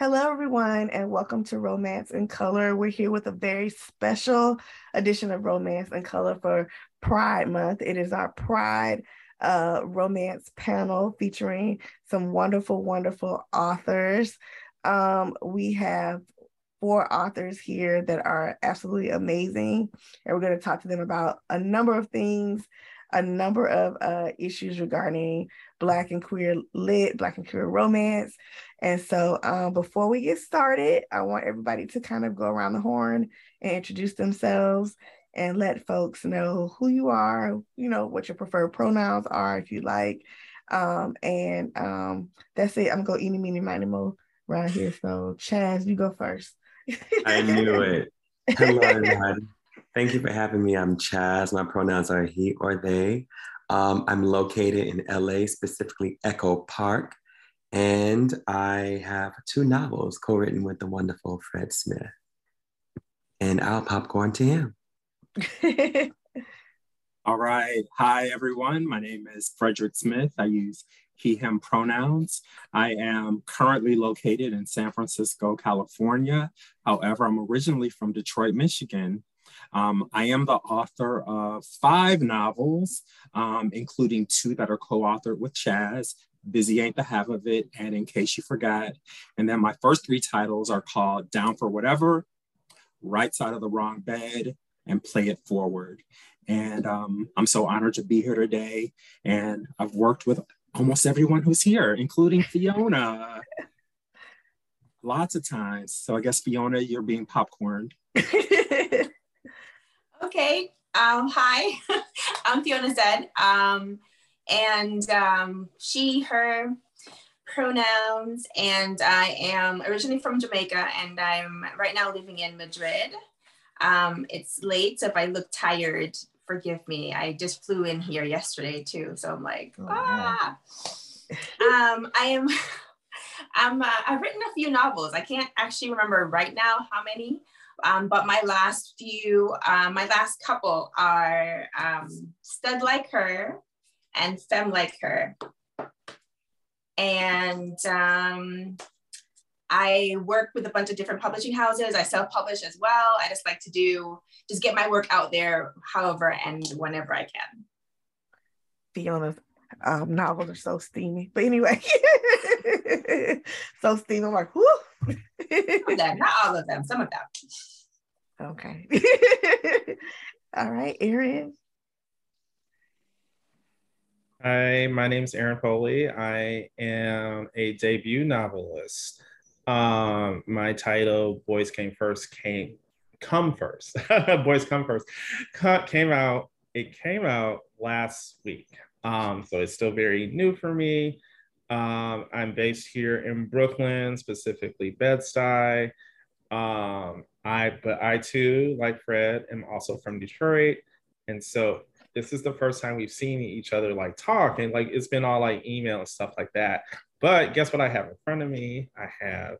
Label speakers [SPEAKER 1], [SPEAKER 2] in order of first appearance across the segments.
[SPEAKER 1] Hello, everyone, and welcome to Romance in Color. We're here with a very special edition of Romance in Color for Pride Month. It is our Pride uh, romance panel featuring some wonderful, wonderful authors. Um, we have four authors here that are absolutely amazing, and we're going to talk to them about a number of things a number of uh, issues regarding Black and queer lit, Black and queer romance. And so um, before we get started, I want everybody to kind of go around the horn and introduce themselves and let folks know who you are, you know, what your preferred pronouns are if you like. Um, and um, that's it. I'm going to go eeny, meeny, miny, mo around here. So Chaz, you go first.
[SPEAKER 2] I knew it. Hello, everybody. Thank you for having me. I'm Chaz. My pronouns are he or they. Um, I'm located in LA, specifically Echo Park, and I have two novels co written with the wonderful Fred Smith. And I'll popcorn to him.
[SPEAKER 3] All right. Hi, everyone. My name is Frederick Smith. I use he, him pronouns. I am currently located in San Francisco, California. However, I'm originally from Detroit, Michigan. Um, I am the author of five novels, um, including two that are co-authored with Chaz, Busy Ain't the Half of It, and In Case You Forgot. And then my first three titles are called Down for Whatever, Right Side of the Wrong Bed, and Play It Forward. And um, I'm so honored to be here today. And I've worked with almost everyone who's here, including Fiona. Lots of times. So I guess Fiona, you're being popcorned.
[SPEAKER 4] Okay. Um, hi, I'm Fiona Zedde. Um, and um, she, her pronouns. And I am originally from Jamaica and I'm right now living in Madrid. Um, it's late, so if I look tired, forgive me. I just flew in here yesterday too. So I'm like, oh, ah. um, I am. I'm, uh, I've written a few novels. I can't actually remember right now how many, um, but my last few, uh, my last couple are um, Stud Like Her and Femme Like Her. And um, I work with a bunch of different publishing houses. I self-publish as well. I just like to do, just get my work out there however and whenever I can.
[SPEAKER 1] Fiona's um, novels are so steamy. But anyway, so steamy. I'm like, whoo.
[SPEAKER 4] not all of them, some of them.
[SPEAKER 1] Okay. all right, Aaron.
[SPEAKER 5] Hi, my name is Aaron Foley. I am a debut novelist. Um, my title, Boys Came First, came come first. Boys Come First came out. It came out last week. Um, so it's still very new for me. Um, I'm based here in Brooklyn, specifically Bed-Stuy. Um, I, but I too, like Fred, am also from Detroit, and so this is the first time we've seen each other like talk, and like it's been all like email and stuff like that. But guess what? I have in front of me. I have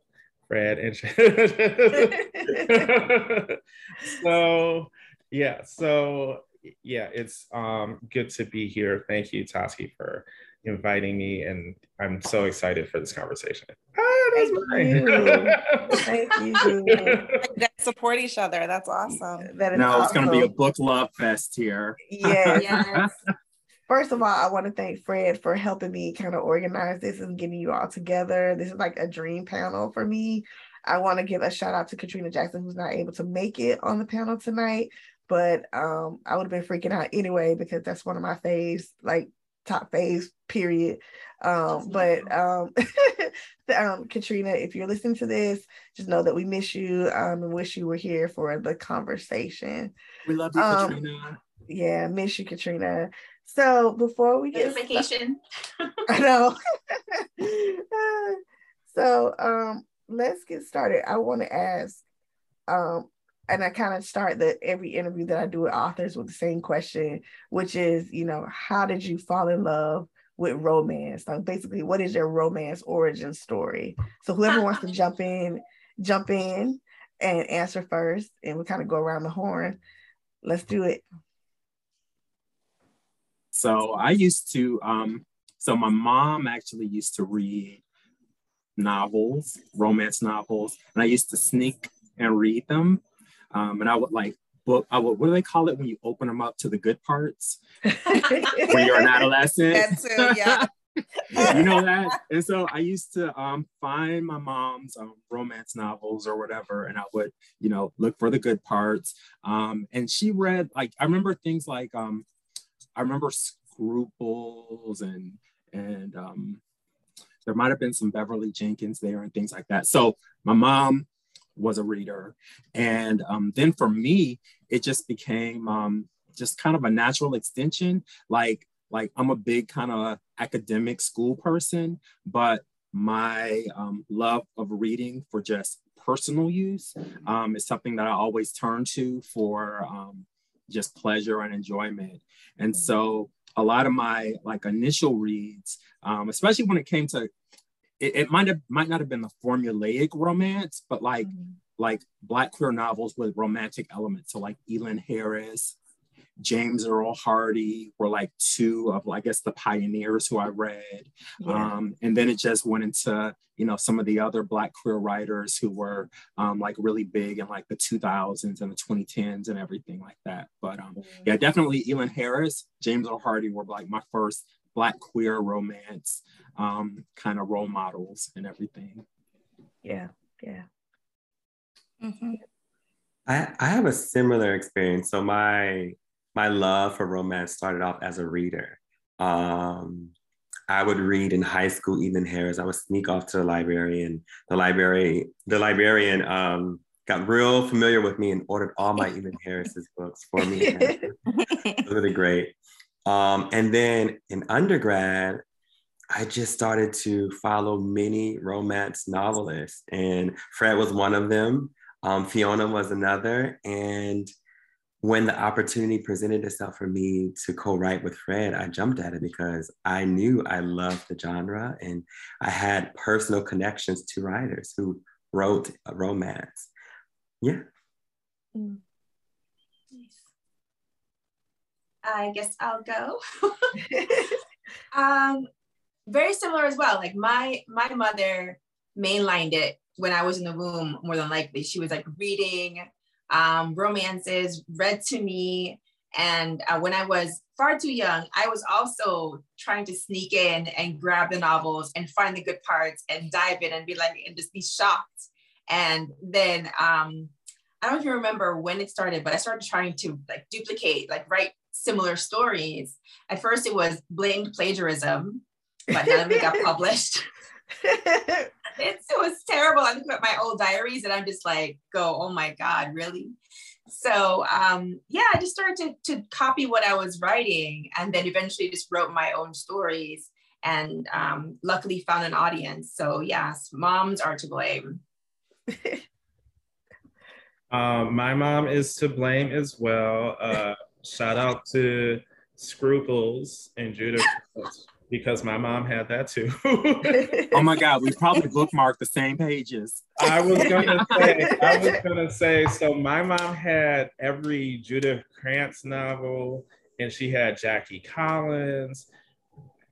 [SPEAKER 5] Fred and so yeah. So yeah, it's um, good to be here. Thank you, Toski, for inviting me, and I'm so excited for this conversation.
[SPEAKER 1] Ah, Thank you. Thank
[SPEAKER 6] you. support each other. That's awesome.
[SPEAKER 3] That is no, awesome. it's going to be a book love fest here.
[SPEAKER 1] Yes. yes. First of all, I want to thank Fred for helping me kind of organize this and getting you all together. This is like a dream panel for me. I want to give a shout out to Katrina Jackson, who's not able to make it on the panel tonight but um, I would have been freaking out anyway because that's one of my faves, like top phase period. Um, but um, um, Katrina, if you're listening to this, just know that we miss you um, and wish you were here for the conversation.
[SPEAKER 3] We love you, um, Katrina.
[SPEAKER 1] Yeah, miss you, Katrina. So before we get
[SPEAKER 4] vacation,
[SPEAKER 1] I know. so um, let's get started. I want to ask um, and I kind of start the every interview that I do with authors with the same question, which is, you know, how did you fall in love with romance? Like basically, what is your romance origin story? So whoever wants to jump in, jump in and answer first, and we kind of go around the horn. Let's do it.
[SPEAKER 3] So I used to, um, so my mom actually used to read novels, romance novels, and I used to sneak and read them. Um, and I would like book. I would, what do they call it when you open them up to the good parts when you're an adolescent?
[SPEAKER 6] That too, yeah.
[SPEAKER 3] you know that and so i used to um, find my mom's um, romance novels or whatever and i would you know look for the good parts um, and she read like i remember things like um, i remember scruples and and um, there might have been some beverly jenkins there and things like that so my mom was a reader and um, then for me it just became um, just kind of a natural extension like like I'm a big kind of academic school person, but my um, love of reading for just personal use um, is something that I always turn to for um, just pleasure and enjoyment. And so a lot of my like initial reads, um, especially when it came to, it, it, might have might not have been the formulaic romance, but like mm-hmm. like black queer novels with romantic elements. So like Elin Harris, James Earl Hardy were like two of, I guess, the pioneers who I read. Yeah. Um, and then it just went into, you know, some of the other Black queer writers who were um, like really big in like the 2000s and the 2010s and everything like that. But um, mm-hmm. yeah, definitely Elin Harris, James Earl Hardy were like my first Black queer romance um, kind of role models and everything.
[SPEAKER 1] Yeah, yeah.
[SPEAKER 2] Mm-hmm. I, I have a similar experience. So my my love for romance started off as a reader. Um, I would read in high school Elin Harris. I would sneak off to the library, and the library, the librarian um, got real familiar with me and ordered all my Elin Harris's books for me. really great. Um, and then in undergrad, I just started to follow many romance novelists, and Fred was one of them. Um, Fiona was another, and when the opportunity presented itself for me to co-write with Fred, I jumped at it because I knew I loved the genre and I had personal connections to writers who wrote romance. Yeah. Mm.
[SPEAKER 4] I guess I'll go. um, very similar as well. Like my my mother mainlined it when I was in the womb. More than likely, she was like reading um, romances read to me. And uh, when I was far too young, I was also trying to sneak in and grab the novels and find the good parts and dive in and be like, and just be shocked. And then um, I don't even remember when it started, but I started trying to like duplicate, like write similar stories. At first, it was blamed plagiarism, but none of it got published. it was terrible. I look at my old diaries and I'm just like, go, oh my God, really? So um, yeah, I just started to, to copy what I was writing and then eventually just wrote my own stories and um, luckily found an audience. So yes, moms are to blame.
[SPEAKER 5] um, my mom is to blame as well. Uh, shout out to Scruples and Judah because my mom had that too.
[SPEAKER 3] oh my God, we probably bookmarked the same pages.
[SPEAKER 5] I was gonna say, I was gonna say, so my mom had every Judith Krantz novel, and she had Jackie Collins,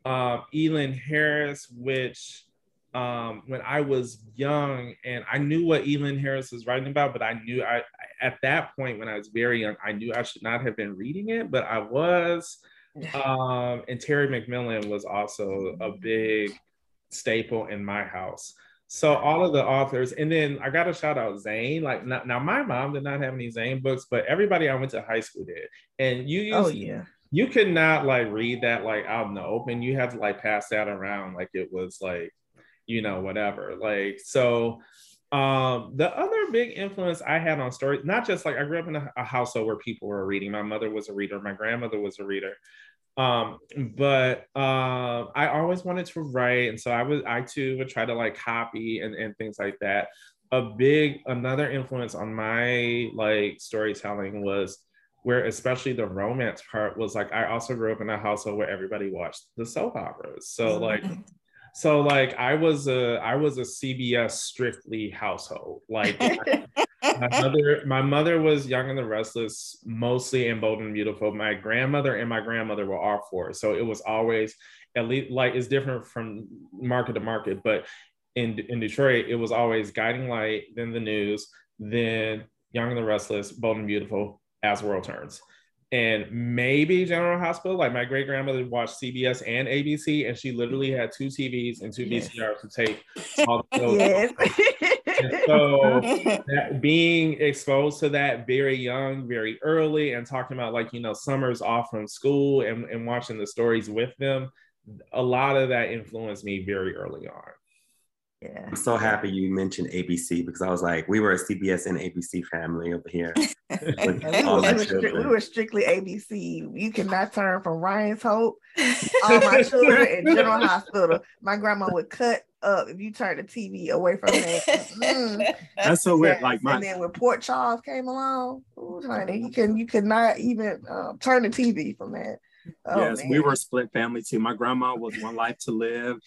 [SPEAKER 5] um, Elin Harris, which um, when I was young and I knew what Elin Harris was writing about, but I knew I at that point when I was very young, I knew I should not have been reading it, but I was. Um, and Terry McMillan was also a big staple in my house. So all of the authors, and then I got to shout out Zane. Like now, now, my mom did not have any Zane books, but everybody I went to high school did. And you used,
[SPEAKER 1] oh yeah,
[SPEAKER 5] you could not like read that like out in the open. You have to like pass that around like it was like, you know, whatever. Like so, um, the other big influence I had on stories, not just like I grew up in a, a, household where people were reading. My mother was a reader, my grandmother was a reader. Um, but uh, I always wanted to write, and so I was I too would try to like copy and, and things like that. A big another influence on my like storytelling was where especially the romance part was like I also grew up in a household where everybody watched the soap operas. So like so like I was a I was a CBS strictly household. Like my mother my mother was Young and the Restless, mostly in Bold and Beautiful. My grandmother and my grandmother were all four. So it was always at least like it's different from market to market, but in in Detroit, it was always Guiding Light, then the news, then Young and the Restless, Bold and Beautiful, As World Turns. And maybe General Hospital, like my great grandmother watched CBS and ABC, and she literally had two TVs and two yes. VCRs to take all the shows. Yes. so that, being exposed to that very young, very early, and talking about like you know summers off from school and, and watching the stories with them, a lot of that influenced me very early on.
[SPEAKER 2] Yeah. I'm so happy you mentioned ABC because I was like, we were a CBS and ABC family over here. we,
[SPEAKER 1] were, we, were strictly ABC. You cannot turn from Ryan's Hope, all my children in General Hospital. My grandma would cut up if you turn the TV away from that.
[SPEAKER 3] Mm. That's so weird. Like
[SPEAKER 1] my and then when Port Charles came along, ooh, honey, you can you could not even um, turn the TV from that.
[SPEAKER 3] Oh, yes, man. we were a split family too. My grandma was One Life to Live,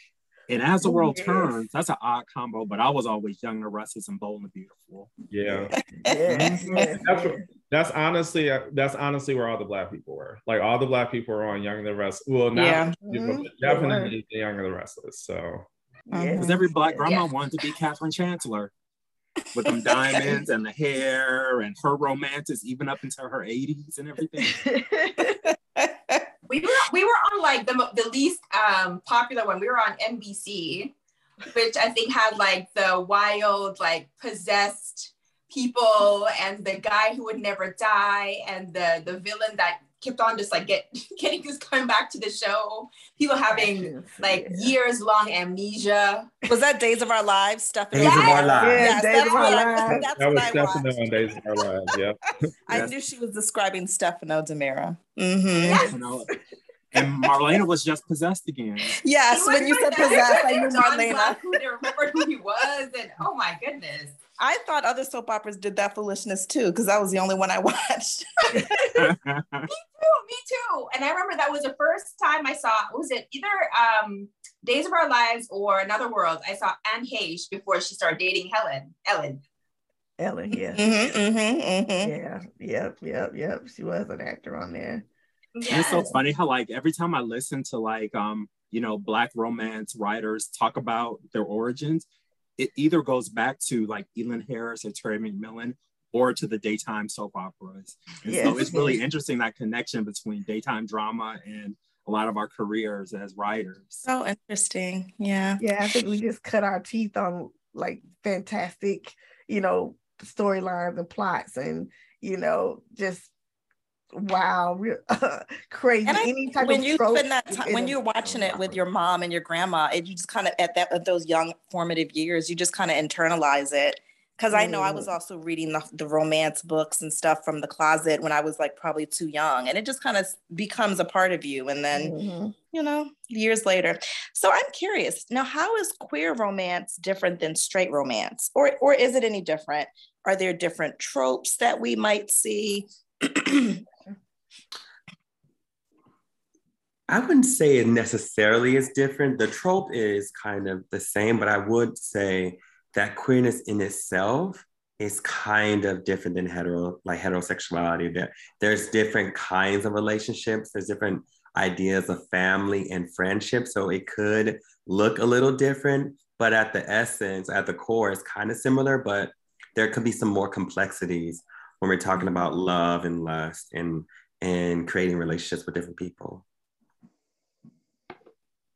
[SPEAKER 3] and as the world yes. turns, that's an odd combo, but I was always young and restless and bold and beautiful.
[SPEAKER 5] Yeah. that's, that's honestly that's honestly where all the black people were. Like all the black people were on Young and the Restless. Well, not yeah. mm-hmm. definitely the Young and the Restless. So
[SPEAKER 3] because every black grandma yeah. wanted to be Katherine Chancellor with them diamonds and the hair and her romances even up into her 80s and everything.
[SPEAKER 4] we were we were on like the the least um, popular one. We were on NBC, which I think had like the wild, like possessed people and the guy who would never die and the the villain that kept on just like get getting just coming back to the show. People having like years long amnesia.
[SPEAKER 6] Was that Days of Our Lives? Stuff
[SPEAKER 2] Days of Our Lives.
[SPEAKER 1] Yes, Days of Our Lives.
[SPEAKER 5] That's that was Stefano on Days of Our Lives. Yeah.
[SPEAKER 6] I yes. knew she was describing Stefano DiMera. Mm-hmm. Yes.
[SPEAKER 3] and Marlena was just possessed again.
[SPEAKER 6] Yes, when you said possessed, I knew Marlena.
[SPEAKER 4] Who remembered who he was, and oh my goodness.
[SPEAKER 6] I thought other soap operas did that foolishness too, because that was the only one I watched.
[SPEAKER 4] Me too, me too. And I remember that was the first time I saw, was it either um, Days of Our Lives or Another World? I saw Anne Heche before she started dating Helen, Ellen.
[SPEAKER 1] Ellen, yeah. Mm-hmm, mm-hmm, mm-hmm. Yeah, yep, yep, yep. She was an actor on there.
[SPEAKER 3] Yes. It's so funny how like every time I listen to like um, you know, black romance writers talk about their origins, it either goes back to like Elin Harris or Terry McMillan or to the daytime soap operas. And yes. so it's really interesting that connection between daytime drama and a lot of our careers as writers.
[SPEAKER 6] So interesting. Yeah.
[SPEAKER 1] Yeah, I think we just cut our teeth on like fantastic, you know, storylines and plots and, you know, just wow, crazy. And I, Any type
[SPEAKER 6] when
[SPEAKER 1] of
[SPEAKER 6] you spend that time, when you're watching it with your mom and your grandma, it, you just kind of at that at those young formative years, you just kind of internalize it. Because I know I was mm. also reading the, the romance books and stuff from the closet when I was like probably too young, and it just kind of becomes a part of you. And then, mm-hmm. you know, years later. So I'm curious now, how is queer romance different than straight romance, or or is it any different? Are there different tropes that we might see?
[SPEAKER 2] I wouldn't say it necessarily is different. The trope is kind of the same, but I would say that queerness in itself is kind of different than hetero, like heterosexuality. There, there's different kinds of relationships. There's different ideas of family and friendship. So it could look a little different, but at the essence, at the core, it's kind of similar, but there could be some more complexities when we're talking about love and lust and and creating relationships with different people.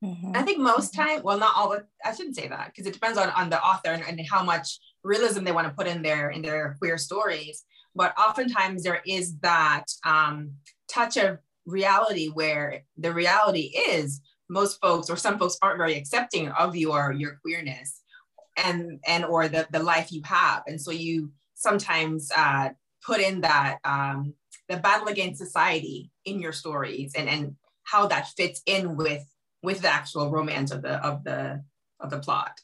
[SPEAKER 4] Mm-hmm. I think most time, well, not all, I shouldn't say that because it depends on, on the author and, and how much realism they want to put in their in their queer stories. But oftentimes there is that um, touch of reality where the reality is most folks or some folks aren't very accepting of your your queerness and and or the the life you have, and so you sometimes uh, put in that um, the battle against society in your stories and and how that fits in with with the actual romance of the of the of the plot.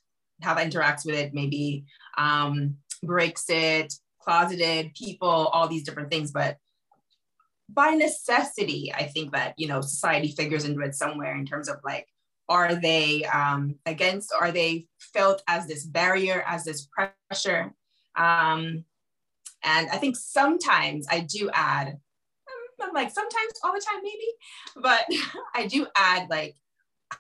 [SPEAKER 4] How that interacts with it maybe um, breaks it closeted people all these different things. But by necessity i think that you know society figures into it somewhere in terms of like are they um, against are they felt as this barrier as this pressure? Um, and I think sometimes I do add, I'm like sometimes all the time maybe, but I do add like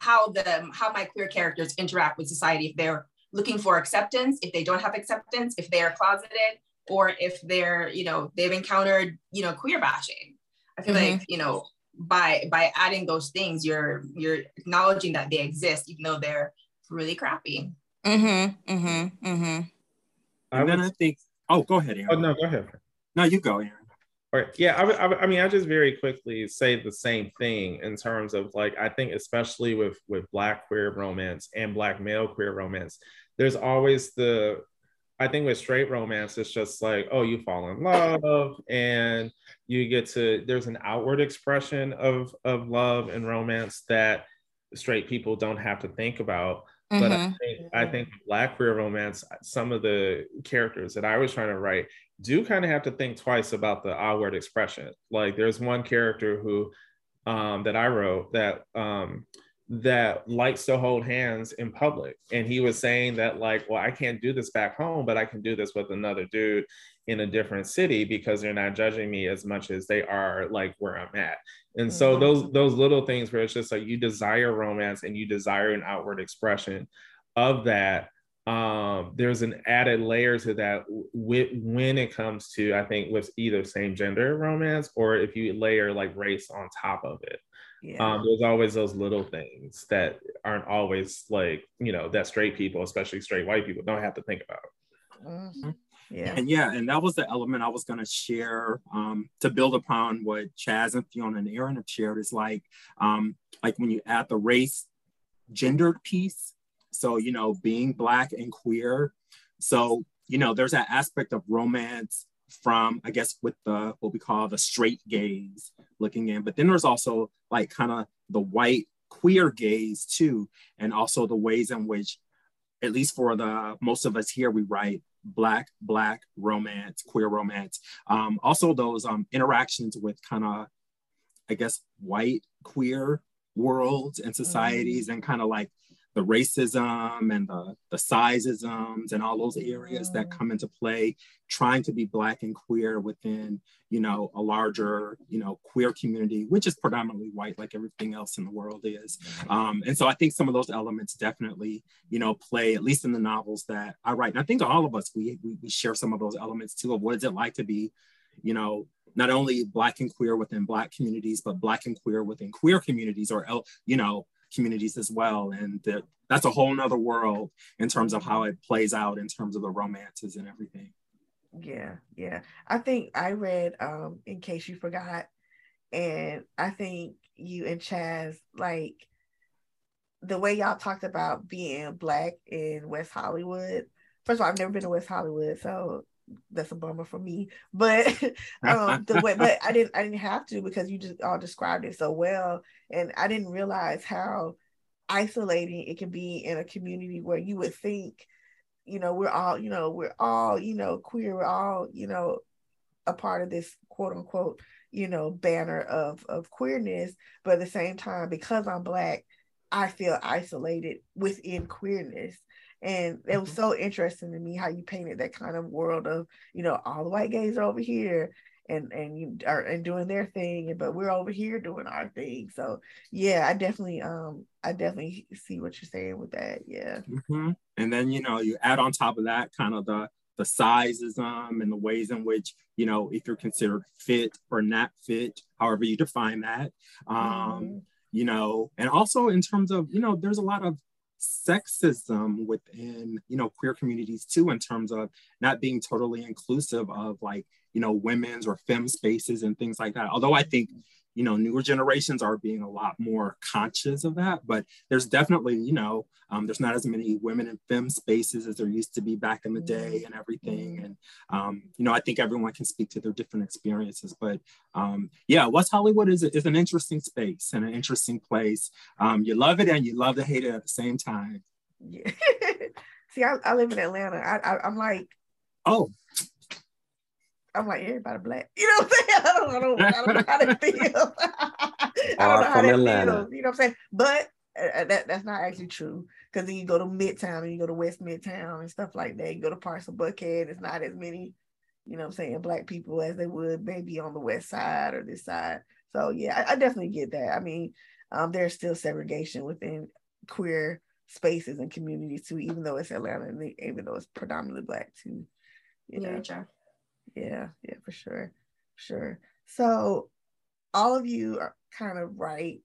[SPEAKER 4] how the how my queer characters interact with society if they're looking for acceptance, if they don't have acceptance, if they are closeted, or if they're, you know, they've encountered, you know, queer bashing. I feel mm-hmm. like, you know, by by adding those things, you're you're acknowledging that they exist, even though they're really crappy.
[SPEAKER 6] Mm-hmm. Mm-hmm. Mm-hmm.
[SPEAKER 3] And then I think, oh, go ahead, Aaron.
[SPEAKER 5] Oh no, go ahead.
[SPEAKER 3] No, you go, Aaron.
[SPEAKER 5] Right. Yeah, I, I, I, mean, I just very quickly say the same thing in terms of like I think especially with with Black queer romance and Black male queer romance, there's always the I think with straight romance, it's just like oh, you fall in love and you get to there's an outward expression of of love and romance that straight people don't have to think about. Mm-hmm. But I mm-hmm. think, I think Black queer romance, some of the characters that I was trying to write do kind of have to think twice about the outward expression. Like there's one character who um, that I wrote that um, that likes to hold hands in public, and he was saying that like, well, I can't do this back home, but I can do this with another dude in a different city because they're not judging me as much as they are like where I'm at. And mm-hmm. so those those little things where it's just like you desire romance and you desire an outward expression of that um, there's an added layer to that with, when it comes to i think with either same gender romance or if you layer like race on top of it yeah. um, there's always those little things that aren't always like you know that straight people especially straight white people don't have to think about
[SPEAKER 3] mm-hmm. yeah and yeah and that was the element i was going to share um, to build upon what chaz and fiona and aaron have shared is like um, like when you add the race gendered piece so, you know, being Black and queer. So, you know, there's that aspect of romance from, I guess, with the what we call the straight gaze looking in. But then there's also like kind of the white queer gaze too. And also the ways in which, at least for the most of us here, we write black black romance queer romance um also those um interactions with kind of i guess white queer worlds and societies mm-hmm. and kind of like the racism and the, the sizeisms and all those areas that come into play, trying to be Black and queer within, you know, a larger, you know, queer community, which is predominantly white, like everything else in the world is. Um, and so I think some of those elements definitely, you know, play, at least in the novels that I write. And I think all of us, we, we, we share some of those elements too of what is it like to be, you know, not only Black and queer within Black communities, but Black and queer within queer communities or, you know, communities as well. And that, that's a whole nother world in terms of how it plays out in terms of the romances and everything.
[SPEAKER 1] Yeah, yeah. I think I read um in case you forgot, and I think you and Chaz like the way y'all talked about being black in West Hollywood. First of all, I've never been to West Hollywood, so that's a bummer for me. But um, the way, but I didn't, I didn't have to because you just all described it so well, and I didn't realize how isolating it can be in a community where you would think, you know, we're all, you know, we're all, you know, queer, we're all, you know, a part of this quote unquote, you know, banner of of queerness, but at the same time, because I'm black, I feel isolated within queerness and it was mm-hmm. so interesting to me how you painted that kind of world of, you know, all the white gays are over here and and you are and doing their thing, but we're over here doing our thing. So yeah, I definitely um I definitely see what you're saying with that. Yeah.
[SPEAKER 3] Mm-hmm. And then you know you add on top of that kind of the the sizism and the ways in which you know if you're considered fit or not fit, however you define that. Um, mm-hmm. You know, and also in terms of you know, there's a lot of sexism within you know queer communities too in terms of not being totally inclusive of like you know women's or fem spaces and things like that. Although i think you know newer generations are being a lot more conscious of that but there's definitely you know um, there's not as many women in fem spaces as there used to be back in the day mm-hmm. and everything and um, you know i think everyone can speak to their different experiences but um, yeah west hollywood is, is an interesting space and an interesting place um, you love it and you love to hate it at the same time
[SPEAKER 1] yeah. see I, I, live in atlanta I, I, i'm like
[SPEAKER 3] oh
[SPEAKER 1] I'm like, everybody black. You know what I'm saying? I don't, I don't, I don't know how that feels. I don't know how that Atlanta. feels. You know what I'm saying? But uh, uh, that that's not actually true. Because then you go to Midtown and you go to West Midtown and stuff like that. You go to parts of Buckhead, it's not as many, you know what I'm saying, black people as they would maybe on the west side or this side. So yeah, I, I definitely get that. I mean, um, there's still segregation within queer spaces and communities too, even though it's Atlanta and even though it's predominantly black too.
[SPEAKER 4] You know? Yeah,
[SPEAKER 1] yeah, yeah, for sure. Sure. So all of you are kind of right.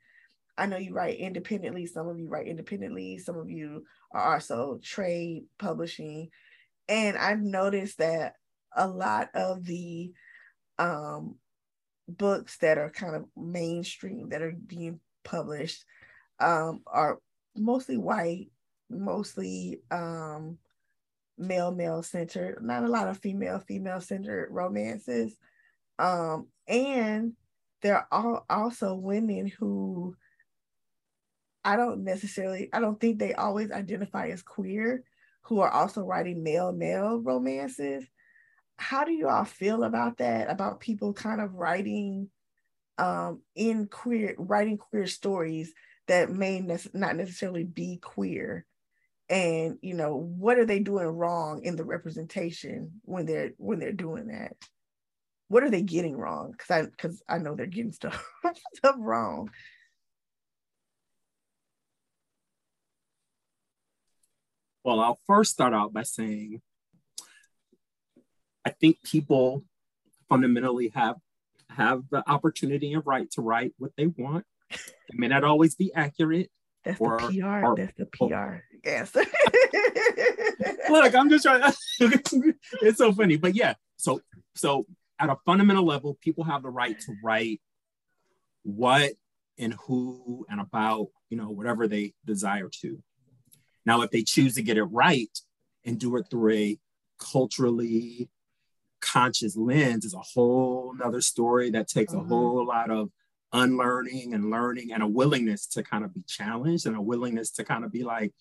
[SPEAKER 1] I know you write independently, some of you write independently, some of you are also trade publishing. And I've noticed that a lot of the um, books that are kind of mainstream that are being published um, are mostly white, mostly um, male male centered, not a lot of female female centered romances. Um, and there are also women who I don't necessarily, I don't think they always identify as queer, who are also writing male male romances. How do you all feel about that? About people kind of writing um, in queer, writing queer stories that may ne- not necessarily be queer and you know what are they doing wrong in the representation when they're when they're doing that? What are they getting wrong? Because i because i know they're getting stuff stuff wrong.
[SPEAKER 3] Well i'll first start out by saying i think people fundamentally have have the opportunity and right to write what they want. It may not always be accurate
[SPEAKER 1] that's or, the PR. Or, That's the PR. Yes.
[SPEAKER 3] Look, I'm just trying. it's so funny, but yeah. So, so at a fundamental level, people have the right to write what and who and about you know whatever they desire to. Now, if they choose to get it right and do it through a culturally conscious lens, is a whole nother story that takes mm-hmm. a whole lot of unlearning and learning and a willingness to kind of be challenged and a willingness to kind of be like,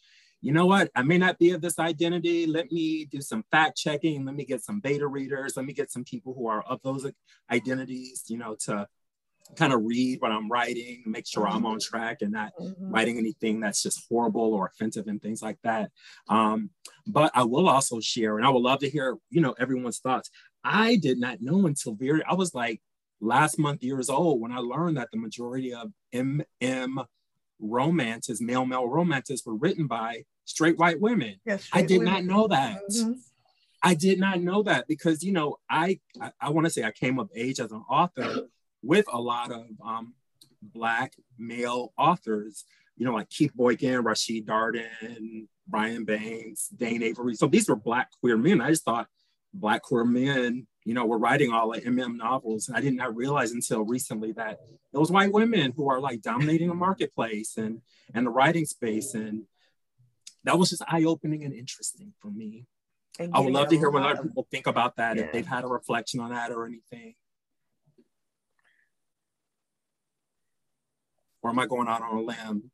[SPEAKER 3] you know what, I may not be of this identity. Let me do some fact checking. Let me get some beta readers. Let me get some people who are of those identities, you know, to kind of read what I'm writing, make sure I'm on track and not mm-hmm. writing anything that's just horrible or offensive and things like that. Um, but I will also share, and I would love to hear, you know, everyone's thoughts. I did not know until very, I was like last month years old when I learned that the majority of MM romances, male male romances, were written by straight white women. Yes, I did women. not know that. Mm-hmm. I did not know that because you know I I, I want to say I came of age as an author with a lot of um, black male authors. You know, like Keith Boykin, Rashid Darden, Brian Banks, Dane Avery. So these were black queer men. I just thought black queer men you know, were writing all the MM novels. And I did not realize until recently that those white women who are like dominating the marketplace and, and the writing space. And that was just eye-opening and interesting for me. I would love to hear what other people think about that, yeah. if they've had a reflection on that or anything. Or am I going out on a limb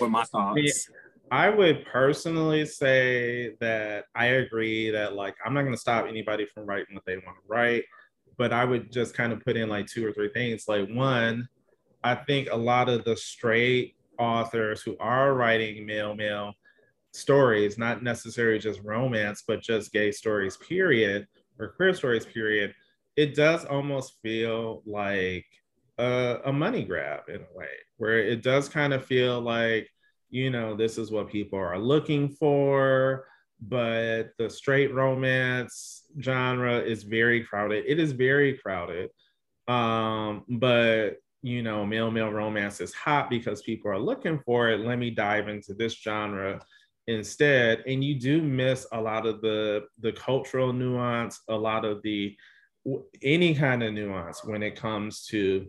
[SPEAKER 3] with my thoughts?
[SPEAKER 5] I would personally say that I agree that like I'm not gonna stop anybody from writing what they want to write, but I would just kind of put in like two or three things. Like one, I think a lot of the straight authors who are writing male male stories, not necessarily just romance, but just gay stories, period, or queer stories, period, it does almost feel like a, a money grab in a way, where it does kind of feel like you know, this is what people are looking for. But the straight romance genre is very crowded. It is very crowded. Um, but you know, male male romance is hot because people are looking for it. Let me dive into this genre instead. And you do miss a lot of the the cultural nuance, a lot of the any kind of nuance when it comes to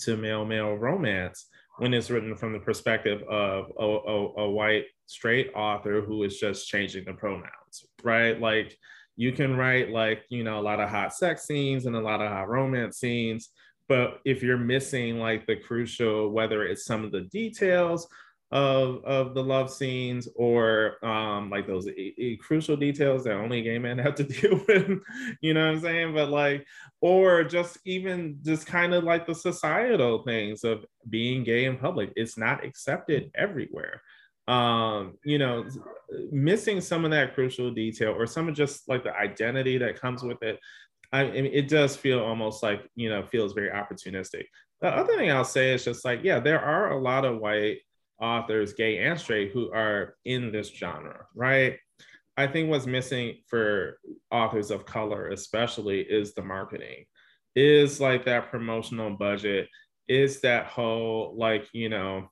[SPEAKER 5] to male male romance when it's written from the perspective of a, a, a, white straight author who is just changing the pronouns, right? Like you can write like, you know, a lot of hot sex scenes and a lot of hot romance scenes, but if you're missing like the crucial, whether it's some of the details of of the love scenes or um like those e- e- crucial details that only gay men have to deal with you know what i'm saying? But like or just even just kind of like the societal things of being gay in public it's not accepted everywhere. Um you know missing some of that crucial detail or some of just like the identity that comes with it I, I mean, it does feel almost like you know feels very opportunistic. The other thing i'll say is just like yeah there are a lot of white authors, gay and straight, who are in this genre, right? I think what's missing for authors of color, especially, is the marketing, is like that promotional budget, is that whole like you know,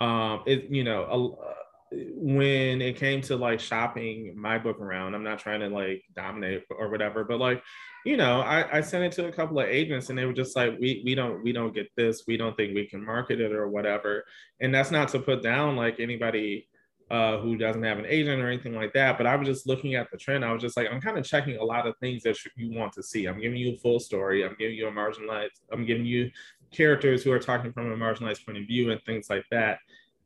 [SPEAKER 5] um, it you know, a, when it came to like shopping my book around, I'm not trying to like dominate or whatever, but like you know, I, I sent it to a couple of agents and they were just like, we we don't we don't get this, we don't think we can market it or whatever. And that's not to put down like anybody uh, who doesn't have an agent or anything like that. But I was just looking at the trend. I was just like, I'm kind of checking a lot of things that you want to see. I'm giving you a full story. I'm giving you a marginalized. I'm giving you characters who are talking from a marginalized point of view and things like that.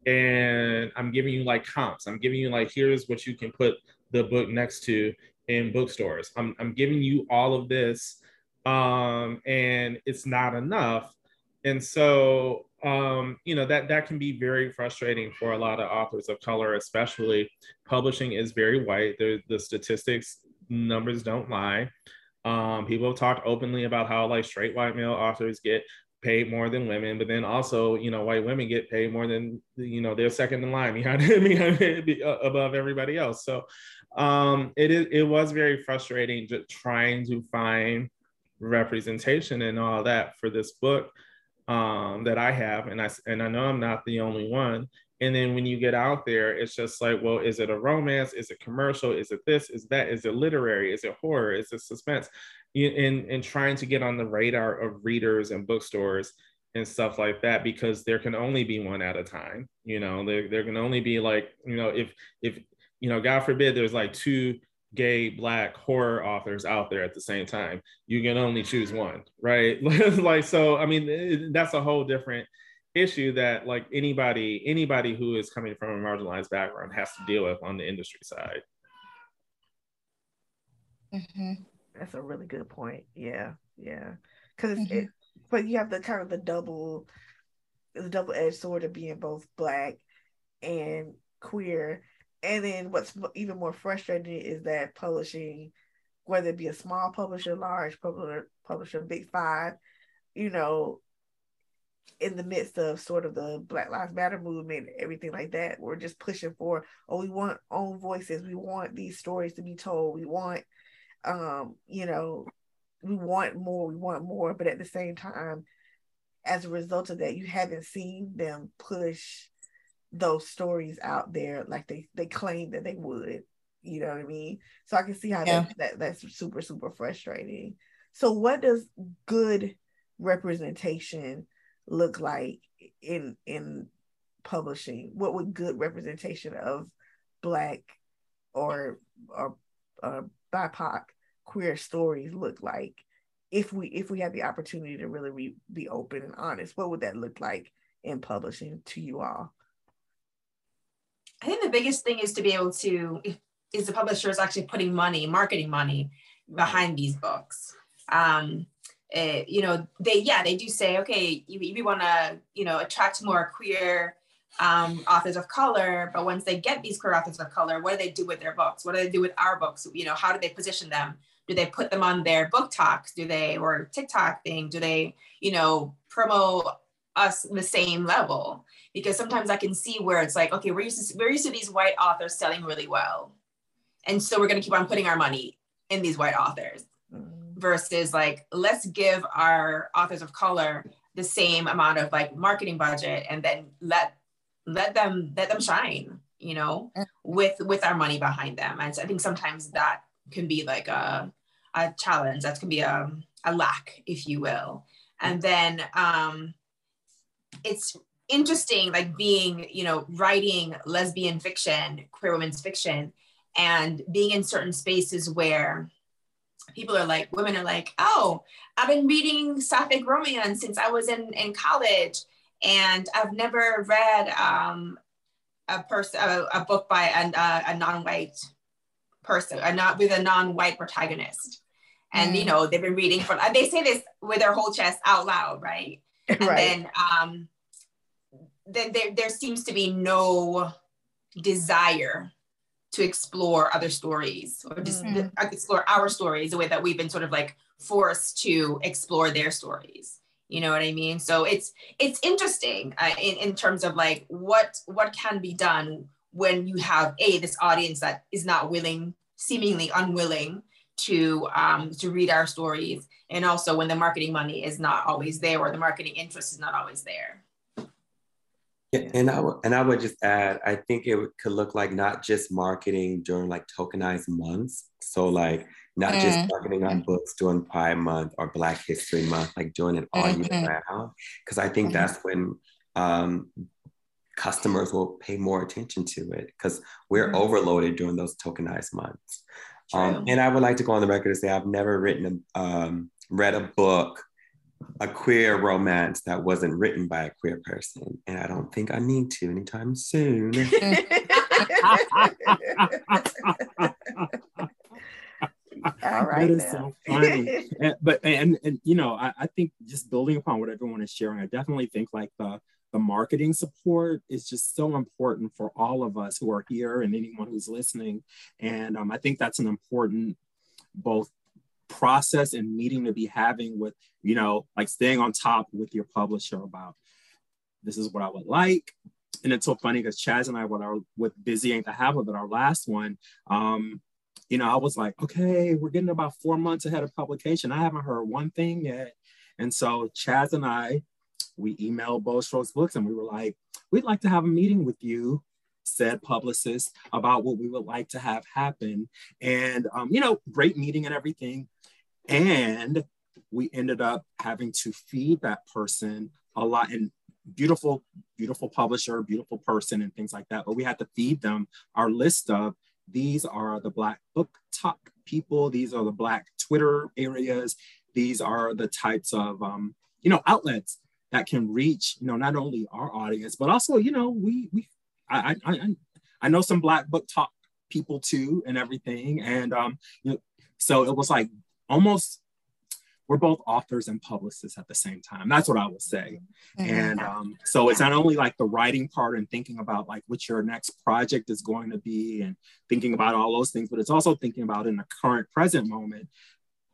[SPEAKER 5] And I'm giving you like comps. I'm giving you like here's what you can put the book next to in bookstores. I'm I'm giving you all of this, um, and it's not enough. And so um, you know that that can be very frustrating for a lot of authors of color, especially publishing is very white. The the statistics numbers don't lie. Um, people have talked openly about how like straight white male authors get paid more than women, but then also you know white women get paid more than you know they're second in line behind, behind above everybody else. So um, it is it was very frustrating just trying to find representation and all that for this book um, that I have, and I and I know I'm not the only one. And then when you get out there, it's just like, well, is it a romance? Is it commercial? Is it this? Is that? Is it literary? Is it horror? Is it suspense? In in trying to get on the radar of readers and bookstores and stuff like that because there can only be one at a time. You know, there there can only be like, you know, if if you know, God forbid, there's like two gay black horror authors out there at the same time you can only choose one right like so i mean eh, that's a whole different issue that like anybody anybody who is coming from a marginalized background has to deal with on the industry side
[SPEAKER 1] mm-hmm. that's a really good point yeah yeah because mm-hmm. it but you have the kind of the double the double-edged sword of being both black and queer and then what's even more frustrating is that publishing, whether it be a small publisher, large publisher, publisher, big five, you know, in the midst of sort of the Black Lives Matter movement, everything like that, we're just pushing for, oh, we want own voices. We want these stories to be told. We want, um, you know, we want more. We want more. But at the same time, as a result of that, you haven't seen them push those stories out there like they they claim that they would you know what i mean so i can see how yeah. that, that that's super super frustrating so what does good representation look like in in publishing? What would good representation of black or or uh, bipoc queer stories look like? If we if we had the opportunity to really re- be open and honest what would that look like in publishing to you all?
[SPEAKER 4] I think the biggest thing is to be able to is the publishers actually putting money, marketing money behind these books. Um, eh, you know, they yeah they do say okay, you, we want to you know attract more queer um, authors of color, but once they get these queer authors of color, what do they do with their books? What do they do with our books? You know, how do they position them? Do they put them on their BookToks? Do they or TikTok thing? Do they you know promote us the same level? because sometimes I can see where it's like, okay, we're used to we're used to these white authors selling really well, and so we're gonna keep on putting our money in these white authors, mm-hmm. Versus like let's give our authors of color the same amount of like marketing budget, and then let let them let them shine, you know, with with our money behind them. And so I think sometimes that can be like a a challenge. That can be a a lack, if you will. And then um, it's interesting like being you know writing lesbian fiction queer women's fiction and being in certain spaces where people are like women are like oh i've been reading sapphic romance since i was in in college and i've never read um a person a, a, book by a, a, non-white person a not with a non-white protagonist and mm. you know they've been reading for they say this with their whole chest out loud right and right. then um there, there seems to be no desire to explore other stories or just mm-hmm. explore our stories the way that we've been sort of like forced to explore their stories. You know what i mean? So it's it's interesting uh, in, in terms of like what what can be done when you have a this audience that is not willing seemingly unwilling to um, to read our stories and also when the marketing money is not always there or the marketing interest is not always there
[SPEAKER 2] yeah, and I w- and I would just add, I think it could look like not just marketing during like tokenized months. So like not mm. just marketing on books during Pride Month or Black History Month, like doing it all mm-hmm. year round. Because I think mm-hmm. that's when um, customers will pay more attention to it because we're mm-hmm. overloaded during those tokenized months. Um, and I would like to go on the record and say I've never written a, um, read a book, a queer romance that wasn't written by a queer person, and I don't think I need to anytime soon.
[SPEAKER 3] All right. That is now. so funny. and, but and and you know, I, I think just building upon what everyone is sharing, I definitely think like the the marketing support is just so important for all of us who are here and anyone who's listening. And um, I think that's an important both process and meeting to be having with, you know, like staying on top with your publisher about this is what I would like. And it's so funny because Chaz and I, our with Busy Ain't the Half of It, with our last one, um, you know, I was like, okay, we're getting about four months ahead of publication. I haven't heard one thing yet. And so Chaz and I we emailed Bold Strokes Books and we were like, we'd like to have a meeting with you, said publicist, about what we would like to have happen. And, um, you know, great meeting and everything. And we ended up having to feed that person a lot and beautiful, beautiful publisher, beautiful person, and things like that. But we had to feed them our list of these are the Black book talk people, these are the Black Twitter areas, these are the types of um, you know outlets that can reach you know not only our audience but also you know we we I I I know some Black BookTok people too and everything. And um you know so it was like almost we're both authors and publicists at the same time. That's what I would say. Mm-hmm. And um, so it's not only like the writing part and thinking about like what your next project is going to be and thinking about all those things, but it's also thinking about in the current present moment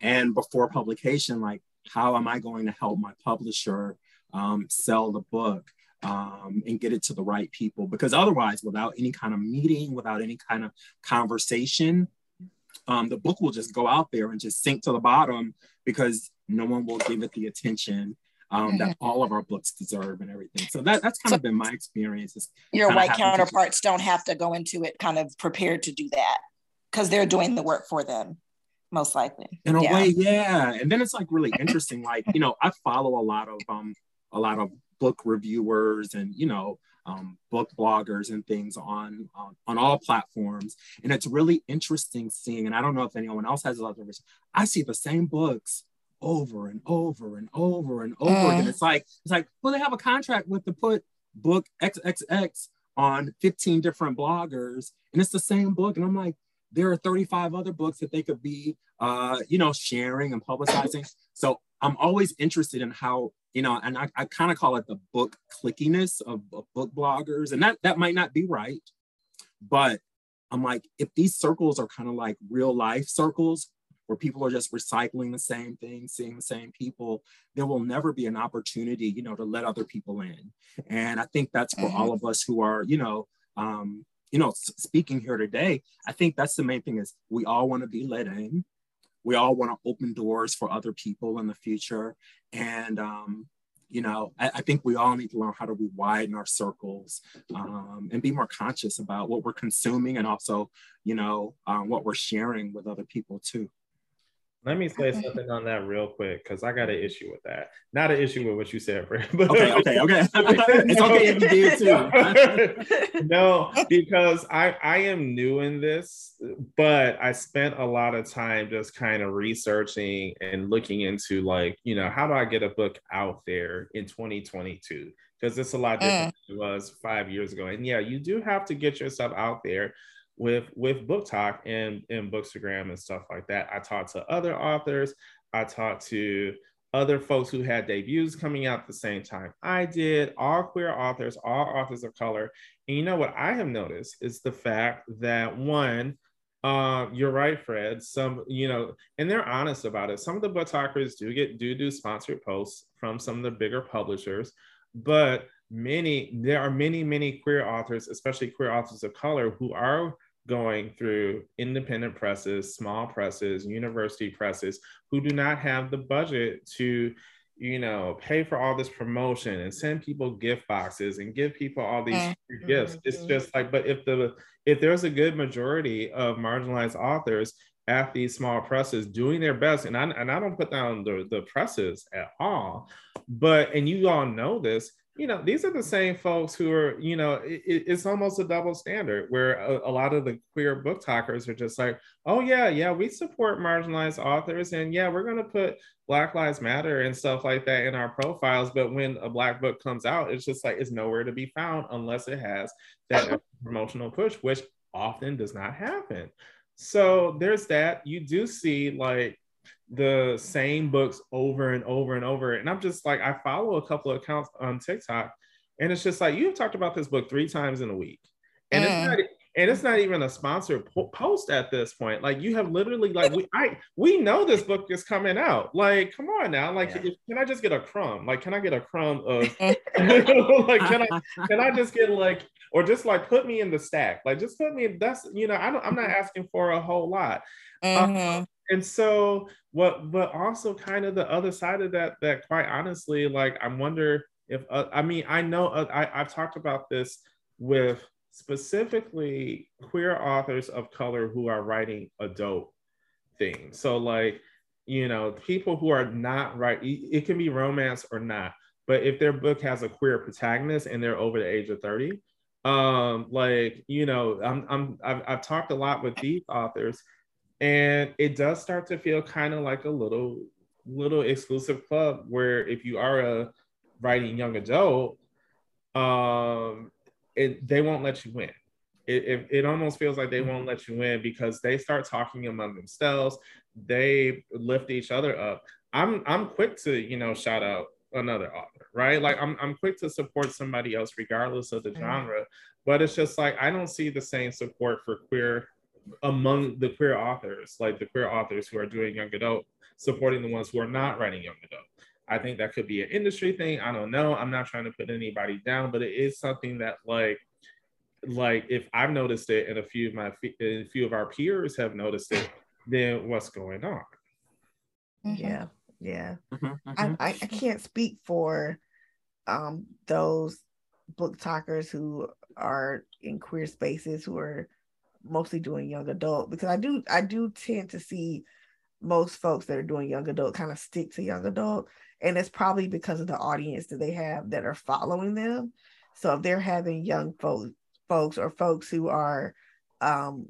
[SPEAKER 3] and before publication, like how am I going to help my publisher um, sell the book um, and get it to the right people. Because otherwise, without any kind of meeting, without any kind of conversation, um, the book will just go out there and just sink to the bottom because no one will give it the attention um, that mm-hmm. all of our books deserve and everything. So that, that's kind so of been my experience.
[SPEAKER 6] Your white counterparts to- don't have to go into it kind of prepared to do that because they're doing the work for them most likely.
[SPEAKER 3] In a yeah. way, yeah. And then it's like really interesting. Like, you know, I follow a lot of um a lot of book reviewers and you know um, book bloggers and things on, on, on all platforms. And it's really interesting seeing and i don't know if anyone else has a lot of this i see the same books over and over and over and over mm. again it's like it's like well they have a contract with to put book xxx on 15 different bloggers and it's the same book. And i'm like there are 35 other books that they could be uh, you know sharing and publicizing. So i'm always interested in how you know, and I, I kind of call it the book clickiness of, of book bloggers. And that, that might not be right, but I'm like, if these circles are kind of like real life circles where people are just recycling the same thing, seeing the same people, there will never be an opportunity, you know, to let other people in. And I think that's for all of us who are, you know, um, you know, speaking here today, I think that's the main thing is we all want to be let in we all want to open doors for other people in the future. And, um, you know, I, I, think we all need to learn how to widen our circles um, and be more conscious about what we're consuming and also, you know, um, what we're sharing with other people too.
[SPEAKER 5] Let me say something on that real quick because I got an issue with that. Not an issue with what you said, Fred.
[SPEAKER 3] But okay, okay, okay. it's okay if you
[SPEAKER 5] did too. no, because I I am new in this, but I spent a lot of time just kind of researching and looking into like you know how do I get a book out there in 2022 because it's a lot different mm. than it was five years ago. And yeah, you do have to get yourself out there with with BookTok and and bookstagram and stuff like that. I talked to other authors. I talked to other folks who had debuts coming out at the same time. I did. All queer authors all authors of color. And you know what i have noticed is the fact that one Um, you're right, Fred. Some, you know, and they're honest about it. Some of the BookTokers do get do do sponsored posts from some of the bigger publishers, but many there are many many queer authors, especially queer authors of color, who are going through independent presses, small presses, university presses, who do not have the budget to you know, pay for all this promotion and send people gift boxes and give people all these mm-hmm. gifts. It's mm-hmm. just like, but if the if there's a good majority of marginalized authors at these small presses doing their best, and I and I don't put down the, the presses at all, but and you all know this, you know, these are the same folks who are, you know, it, it's almost a double standard where a, a, lot of the queer BookTokers are just like, oh, yeah, yeah, we support marginalized authors. And yeah, we're going to put Black Lives Matter and stuff like that in our profiles. But when a Black book comes out, it's just like, it's nowhere to be found unless it has that promotional push, which often does not happen. So there's that. You do see like, the same books over and over and over. And I'm just like, I follow a couple of accounts on TikTok, and it's just like you've talked about this book three times in a week, and mm. it's not and it's not even a sponsored po- post at this point. Like you have literally like we I we know this book is coming out. Like come on now, like yeah. can I just get a crumb? Like can I get a crumb of like can I can I just get like or just like put me in the stack? Like just put me in. That's you know I don't I'm not asking for a whole lot. Mm-hmm. Um, and so what but also kind of the other side of that that quite honestly like i wonder if uh, i mean i know uh, I, i've talked about this with specifically queer authors of color who are writing adult things. So like you know people who are not right it can be romance or not but if their book has a queer protagonist and they're over the age of 30 um like you know i'm, I'm I've, I've talked a lot with these authors and it does start to feel kind of like a little little exclusive club where if you are a writing young adult um it, they won't let you win it, it, it almost feels like they won't let you win because they start talking among themselves. They lift each other up. I'm i'm quick to you know shout out another author right? Like i'm, I'm quick to support somebody else regardless of the mm-hmm. genre. But it's just like i don't see the same support for queer among the queer authors, like the queer authors who are doing young adult, supporting the ones who are not writing young adult. I think that could be an industry thing. I don't know. I'm not trying to put anybody down, but it is something that like like if I've noticed it and a few of my a few of our peers have noticed it, then what's going on?
[SPEAKER 1] Mm-hmm. Yeah, yeah. Mm-hmm, mm-hmm. I, I, I can't speak for um those BookTokers who are in queer spaces who are mostly doing young adult because I do I do tend to see most folks that are doing young adult kind of stick to young adult and it's probably because of the audience that they have that are following them. So if they're having young folks folks or folks who are um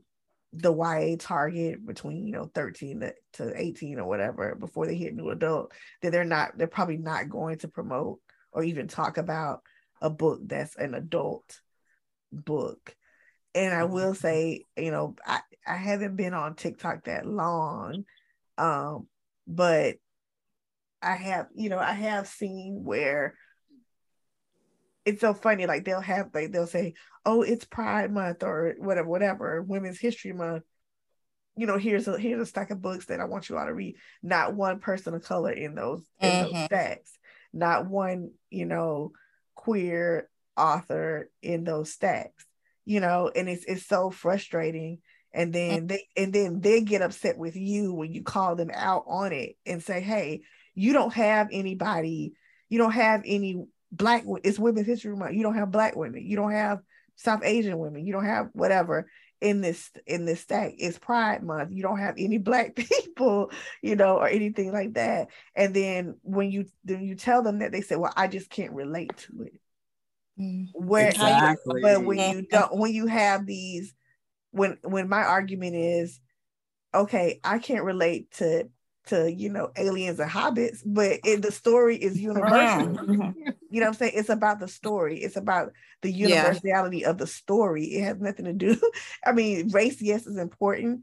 [SPEAKER 1] the YA target between you know 13 to 18 or whatever before they hit new adult then they're not they're probably not going to promote or even talk about a book that's an adult book and I will mm-hmm. say, you know, I, I haven't been on TikTok that long, um, but I have, you know, I have seen where it's so funny. Like they'll have, like they'll say, "Oh, it's Pride Month or whatever, whatever, Women's History Month." You know, here's a here's a stack of books that I want you all to read. Not one person of color in those in mm-hmm. those stacks. Not one, you know, queer author in those stacks you know, and it's it's so frustrating. And mm. then they and then they get upset with you when you call them out on it and say, "Hey, you don't have anybody, you don't have any black. It's Women's History Month. You don't have black women. You don't have South Asian women. You don't have whatever." in this in this stack it's pride month you don't have any black people you know or anything like that and then when you then you tell them that they say well i just can't relate to it Mm. Where exactly. but when you don't when you have these when when my argument is okay, I can't relate to to you know aliens and hobbits, but it, the story is universal. you know what I'm saying? It's about the story. It's about the universality yeah. of the story. It has nothing to do. I mean, race, yes, is important,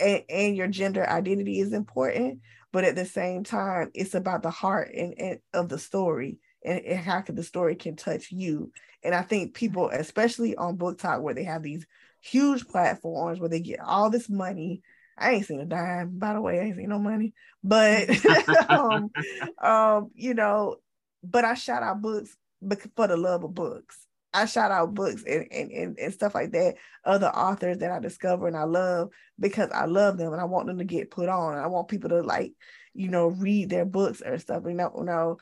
[SPEAKER 1] and, and your gender identity is important, but at the same time, it's about the heart and, and of the story and, and how can the story can touch you. And I think people, especially on BookTok, where they have these huge platforms where they get all this money. I ain't seen a dime, by the way. I ain't seen no money, but um, um, you know, but I shout out books for the love of books. I shout out books and, and, and, and stuff like that, other authors that I discover and I love because I love them and I want them to get put on. I want people to like, you know, read their books or stuff. You know, you know,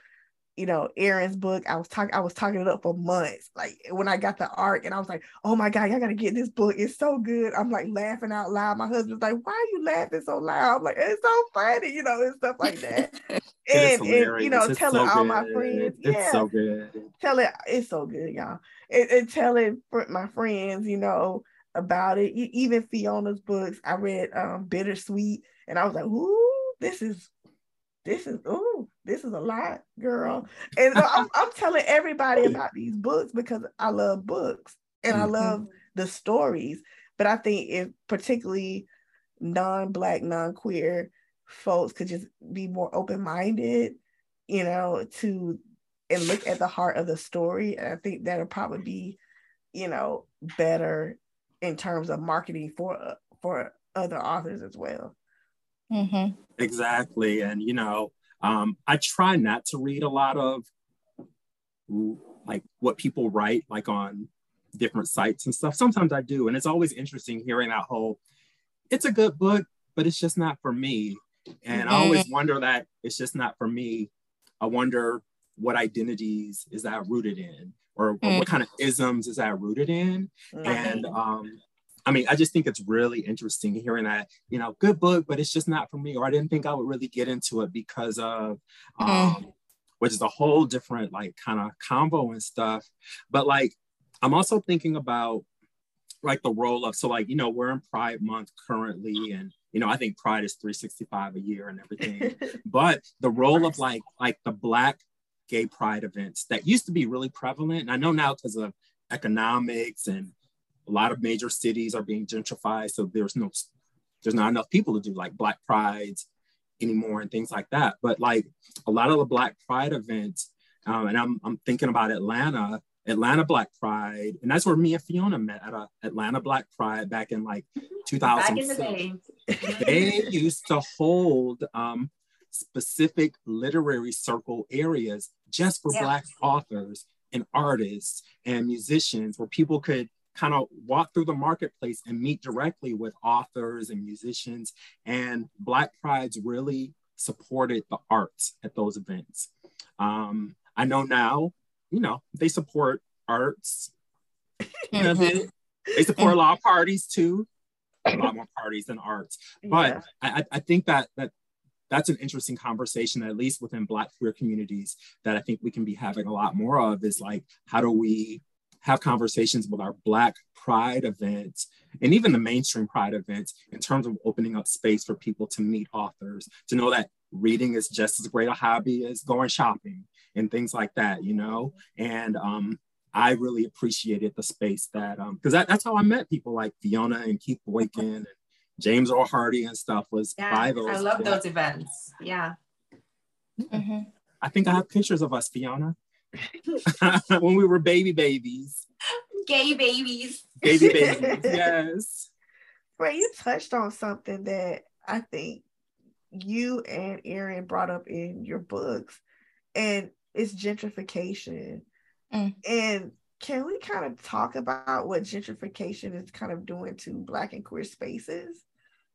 [SPEAKER 1] you know, Aaron's book. I was talking, I was talking it up for months. Like when I got the arc, and I was like, "Oh my god, y'all gotta get this book. It's so good." I'm like laughing out loud. My husband's like, "Why are you laughing so loud?" I'm like, "It's so funny," you know, and stuff like that. and, and you know,
[SPEAKER 3] it's
[SPEAKER 1] telling
[SPEAKER 3] so
[SPEAKER 1] all my friends,
[SPEAKER 3] it's
[SPEAKER 1] yeah,
[SPEAKER 3] so good.
[SPEAKER 1] Telling it's so good, y'all. And, and telling my friends, you know, about it. Even Fiona's books, I read um Bittersweet, and I was like, "Ooh, this is this is oh, this is a lot, girl. And I'm, I'm telling everybody about these books because I love books and I
[SPEAKER 3] Mm-hmm.
[SPEAKER 1] love the stories. But I think if particularly non-black, non-queer folks could just be more open-minded, you know, to and look at the heart of the story, and I think that'll probably be, you know, better in terms of marketing for for other authors as well.
[SPEAKER 6] Mm-hmm.
[SPEAKER 3] Exactly. And, you know, um, I try not to read a lot of like what people write, like on different sites and stuff. Sometimes I do. And it's always interesting hearing that whole, it's a good book, but it's just not for me. And I always wonder that it's just not for me. I wonder what identities is that rooted in or, or what kind of isms is that rooted in and um i mean i just think it's really interesting hearing that you know good book but it's just not for me or i didn't think i would really get into it because of um which is a whole different like kind of combo and stuff. But like i'm also thinking about like the role of so like you know we're in pride month currently and you know i think pride is 365 a year and everything. But the role of like like the black gay pride events that used to be really prevalent and i know now because of economics and a lot of major cities are being gentrified so there's no there's not enough people to do like black prides anymore and things like that but like a lot of the black pride events um, and I'm, I'm thinking about atlanta atlanta black pride and that's where me and fiona met at a atlanta black pride back in like
[SPEAKER 4] Back in the
[SPEAKER 3] 2006
[SPEAKER 4] day.
[SPEAKER 3] they used to hold um, specific literary circle areas just for
[SPEAKER 4] Yeah.
[SPEAKER 3] Black authors and artists and musicians where people could kind of walk through the marketplace and meet directly with authors and musicians. And Black Prides really supported the arts at those events. Um, I know now, you know, they support arts. You know, they, they support a lot of parties too, a lot more parties than arts. But
[SPEAKER 1] Yeah.
[SPEAKER 3] I, I- I think that that that's an interesting conversation, at least within Black queer communities, that I think we can be having a lot more of. Is like, how do we have conversations with our Black Pride events and even the mainstream Pride events in terms of opening up space for people to meet authors, to know that reading is just as great a hobby as going shopping and things like that, you know? And um, I really appreciated the space that, because that, that's how I met people like Fiona and Keith Boykin and James Earl Hardy and stuff was
[SPEAKER 4] Yeah,
[SPEAKER 3] by those.
[SPEAKER 4] I love those events. Yeah.
[SPEAKER 6] Mm-hmm.
[SPEAKER 3] I think I have pictures of us, Fiona, when we were baby babies.
[SPEAKER 4] Gay babies.
[SPEAKER 3] Baby babies, yes.
[SPEAKER 1] Ray, you touched on something that I think you and Aaron brought up in your books, and it's gentrification.
[SPEAKER 6] Mm.
[SPEAKER 1] And can we kind of talk about what gentrification is kind of doing to Black and queer spaces?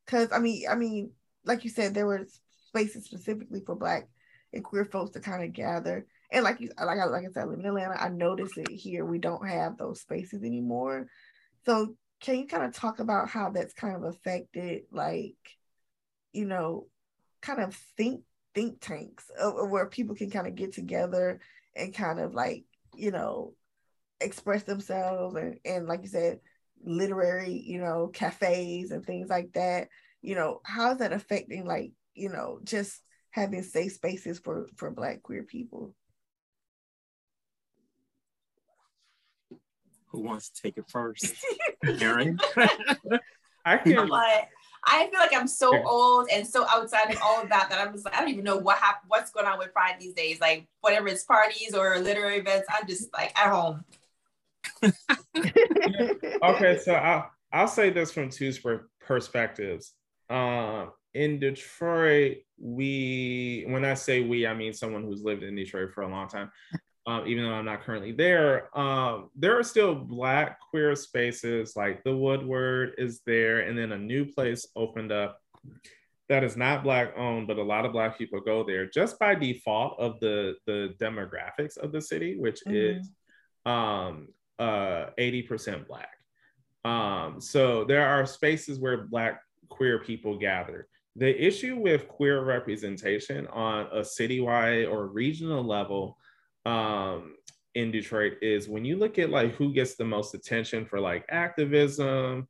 [SPEAKER 1] Because I mean, I mean, like you said, there were spaces specifically for Black and queer folks to kind of gather. And like you, like I, like I said, I live in Atlanta. I notice it here. We don't have those spaces anymore. So can you kind of talk about how that's kind of affected like you know kind of think think tanks where people can kind of get together and kind of like you know express themselves and, and like you said literary you know cafes and things like that you know how's that affecting like you know just having safe spaces for for black queer people
[SPEAKER 3] Who wants to take it first? Aaron?
[SPEAKER 5] I
[SPEAKER 4] You
[SPEAKER 5] can.
[SPEAKER 4] know what? I feel like I'm so old and so outside of all of that that I'm just like, I don't even know what hap- what's going on with Pride these days. Like whatever it's parties or literary events, I'm just like at home.
[SPEAKER 5] Okay, so I'll I'll say this from two perspectives. Uh, in Detroit, we, when I say we, I mean someone who's lived in Detroit for a long time. Um, even though I'm not currently there, um, there are still Black queer spaces like the Woodward is there, and then a new place opened up that is not Black owned, but a lot of Black people go there just by default of the the demographics of the city, which mm-hmm. is um, uh, 80% Black. Um, so there are spaces where Black queer people gather. The issue with queer representation on a citywide or regional level um, in Detroit is when you look at like who gets the most attention for like activism,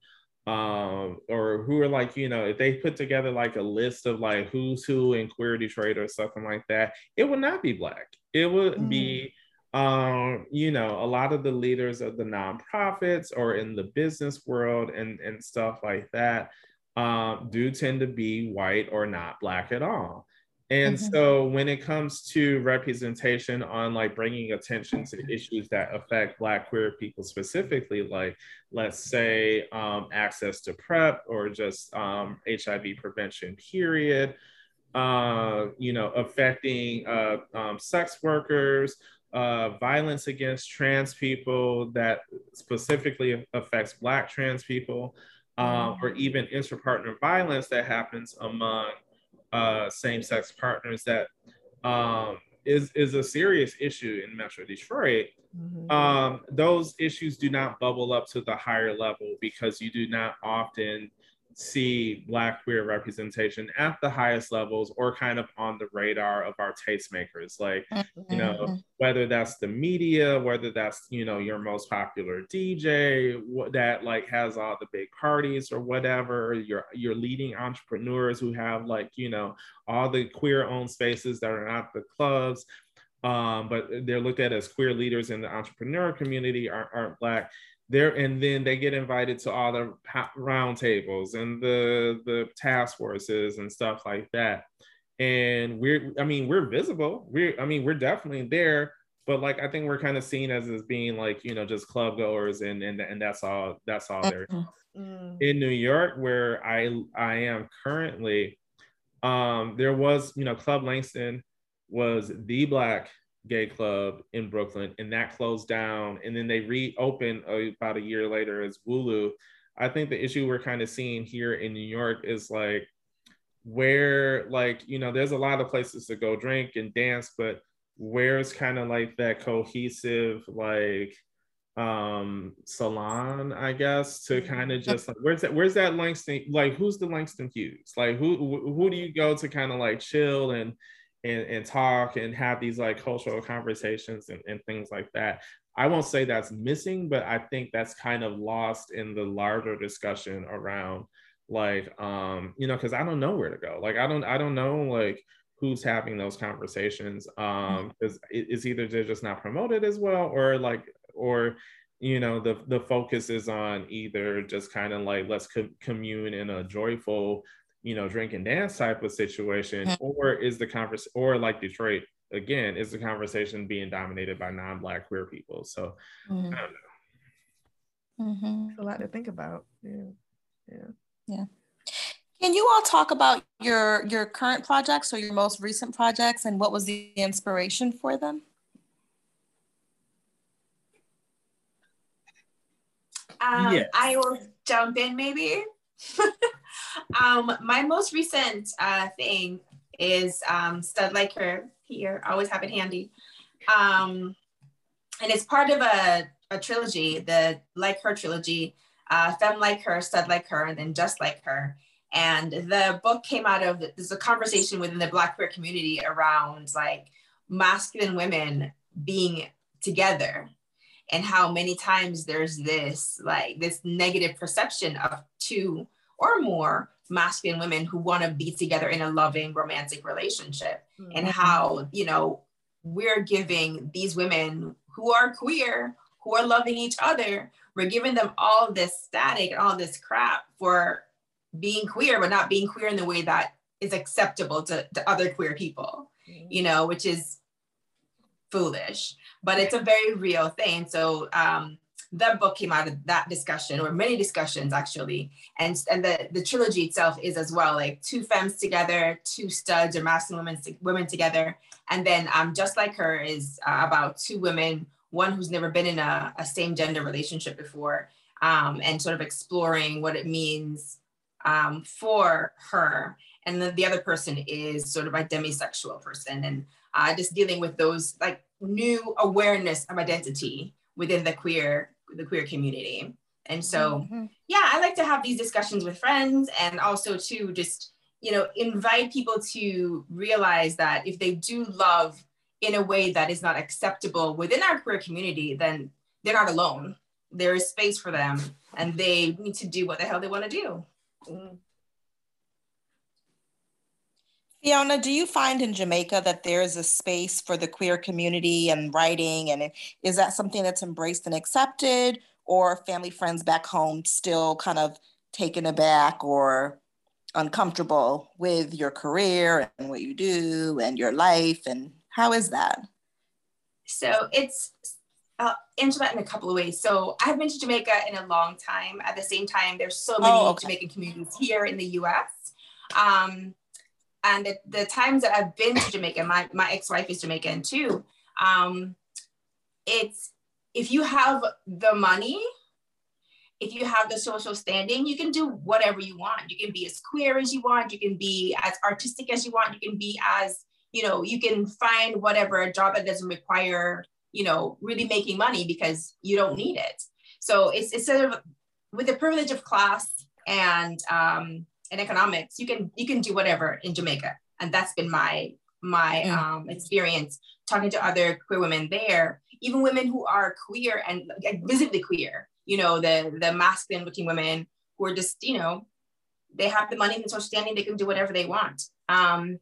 [SPEAKER 5] um, or who are like, you know, if they put together like a list of like who's who in queer Detroit or something like that, it would not be black. It would mm. be um, you know, a lot of the leaders of the nonprofits or in the business world and, and stuff like that um, do tend to be white or not black at all. And mm-hmm. so when it comes to representation on like bringing attention to issues that affect Black queer people specifically, like let's say um, access to PrEP or just um, HIV prevention, period, uh, you know, affecting uh, um, sex workers, uh, violence against trans people that specifically affects Black trans people, um, or even intrapartner violence that happens among uh, same-sex partners that um, is is a serious issue in Metro Detroit. Mm-hmm. Um, those issues do not bubble up to the higher level because you do not often see Black queer representation at the highest levels or kind of on the radar of our tastemakers. Like, you know, mm-hmm. whether that's the media, whether that's, you know, your most popular DJ that like has all the big parties or whatever, your, your leading entrepreneurs who have like, you know, all the queer owned spaces that are not the clubs. Um, but they're looked at as queer leaders in the entrepreneur community aren't, aren't black there and then they get invited to all the roundtables and the the task forces and stuff like that. And we're i mean we're visible. We're i mean we're definitely there but like i think we're kind of seen as as being like you know just club goers and and, and that's all that's all there mm-hmm. in new york where i i am currently um there was you know club langston was the black gay club in Brooklyn, and that closed down. And then they reopened about a year later as Wulu. I think the issue we're kind of seeing here in New York is like where, like, you know, there's a lot of places to go drink and dance, but where's kind of like that cohesive, like, um salon i guess to kind of just like where's that where's that langston like who's the langston hughes like who who do you go to kind of like chill and and, and talk and have these like cultural conversations and, and things like that. I won't say that's missing, but I think that's kind of lost in the larger discussion around like um, you know, because I don't know where to go. Like I don't I don't know like who's having those conversations. Um, because it's either they're just not promoted as well, or like or you know the the focus is on either just kind of like let's co- commune in a joyful you know, drink and dance type of situation, mm-hmm. or is the conversation, or like Detroit again, is the conversation being dominated by non-black queer people? So mm-hmm. I don't know.
[SPEAKER 1] Mm-hmm. a lot to think about. Yeah,
[SPEAKER 6] yeah, yeah. Can you all talk about your your current projects or your most recent projects, and what was the inspiration for them?
[SPEAKER 4] Um, yes. I will jump in maybe. um, my most recent uh, thing is um, Stud Like Her here. always have it handy. Um, and it's part of a, a trilogy, the Like Her trilogy, uh, Femme Like Her, Stud Like Her, and then Just Like Her. And the book came out of there's a conversation within the Black queer community around like masculine women being together and how many times there's this like this negative perception of two or more masculine women who want to be together in a loving romantic relationship mm-hmm. and how you know we're giving these women who are queer who are loving each other we're giving them all this static and all this crap for being queer but not being queer in the way that is acceptable to, to other queer people mm-hmm. you know which is foolish but it's a very real thing. So um the book came out of that discussion or many discussions actually. And and the the trilogy itself is as well like two femmes together two studs or masculine women, women together. And then um just like her is uh, about two women one who's never been in a, a same gender relationship before um, and sort of exploring what it means um, for her. And the, the other person is sort of a demisexual person. And uh, just dealing with those like new awareness of identity within the queer the queer community and so mm-hmm. yeah i like to have these discussions with friends and also to just you know invite people to realize that if they do love in a way that is not acceptable within our queer community then they're not alone there is space for them and they need to do what the hell they want to do mm-hmm.
[SPEAKER 6] Fiona, do you find in Jamaica that there is a space for the queer community and writing? And is that something that's embraced and accepted, or family friends back home still kind of taken aback or uncomfortable with your career and what you do and your life? And how is that?
[SPEAKER 4] So it's I'll answer that in a couple of ways. So I've been to Jamaica in a long time. At the same time, there's so many oh, okay. Jamaican communities here in the U.S. Um, and the, the times that I've been to Jamaica, my, my ex-wife is Jamaican too. Um, it's if you have the money, if you have the social standing, you can do whatever you want. You can be as queer as you want. You can be as artistic as you want. You can be as, you know, you can find whatever a job that doesn't require, you know, really making money because you don't need it. So it's, it's sort of with the privilege of class and um, in economics, you can you can do whatever in Jamaica, and that's been my my mm. um, experience talking to other queer women there, even women who are queer and like, visibly queer. You know, the the masculine looking women who are just you know they have the money and the social standing, they can do whatever they want. Um,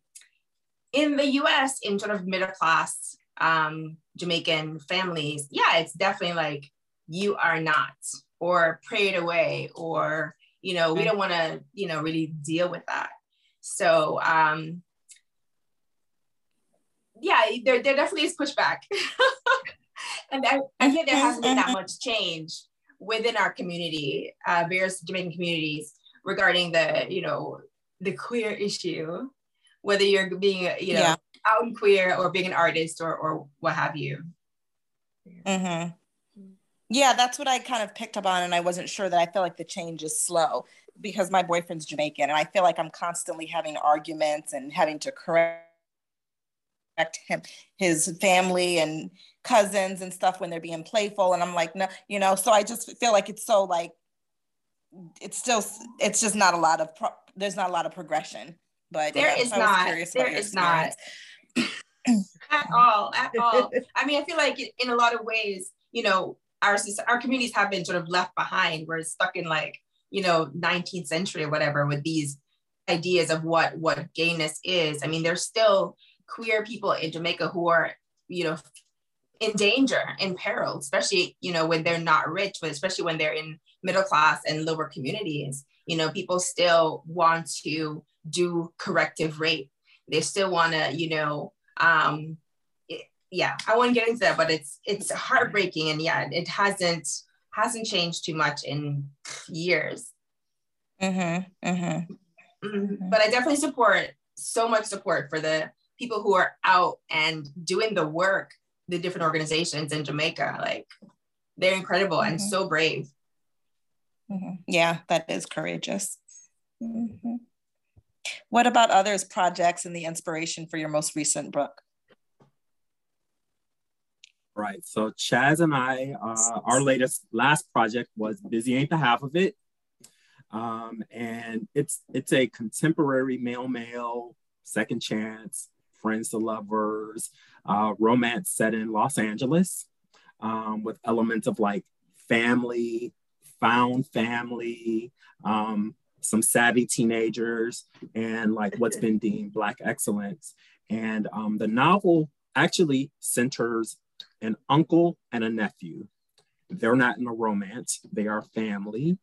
[SPEAKER 4] in the U.S., in sort of middle class um, Jamaican families, yeah, it's definitely like you are not, or prayed away, or you know we don't want to you know really deal with that so um yeah there, there definitely is pushback and I, I think there hasn't been that much change within our community uh, various jamaican communities regarding the you know the queer issue whether you're being you know yeah. out and queer or being an artist or or what have you
[SPEAKER 6] mm-hmm. Yeah, that's what I kind of picked up on, and I wasn't sure that I feel like the change is slow because my boyfriend's Jamaican, and I feel like I'm constantly having arguments and having to correct him, his family and cousins and stuff when they're being playful, and I'm like, no, you know. So I just feel like it's so like it's still it's just not a lot of pro- there's not a lot of progression. But
[SPEAKER 4] there yeah, is not. There is not. at all, at all. I mean, I feel like in a lot of ways, you know, our our communities have been sort of left behind. We're stuck in like you know 19th century or whatever with these ideas of what what gayness is. I mean, there's still queer people in Jamaica who are you know in danger, in peril, especially you know when they're not rich, but especially when they're in middle class and lower communities. You know, people still want to do corrective rape. They still want to, you know, um, yeah, I won't get into that, but it's it's heartbreaking, and yeah, it hasn't hasn't changed too much in years. Mm-hmm, mm-hmm. Mm-hmm. But I definitely support so much support for the people who are out and doing the work, the different organizations in Jamaica. Like they're incredible and mm-hmm. so brave.
[SPEAKER 6] Mm-hmm. Yeah, that is courageous. Mm-hmm. What about others projects and the inspiration for your most recent book?
[SPEAKER 3] Right. So Chaz and I, uh, our latest last project was "Busy Ain't the Half of It," um, and it's it's a contemporary male male second chance friends to lovers uh, romance set in Los Angeles um, with elements of like family, found family, um, some savvy teenagers, and like what's been deemed black excellence. And um, the novel actually centers an uncle and a nephew. They're not in a romance, they are family.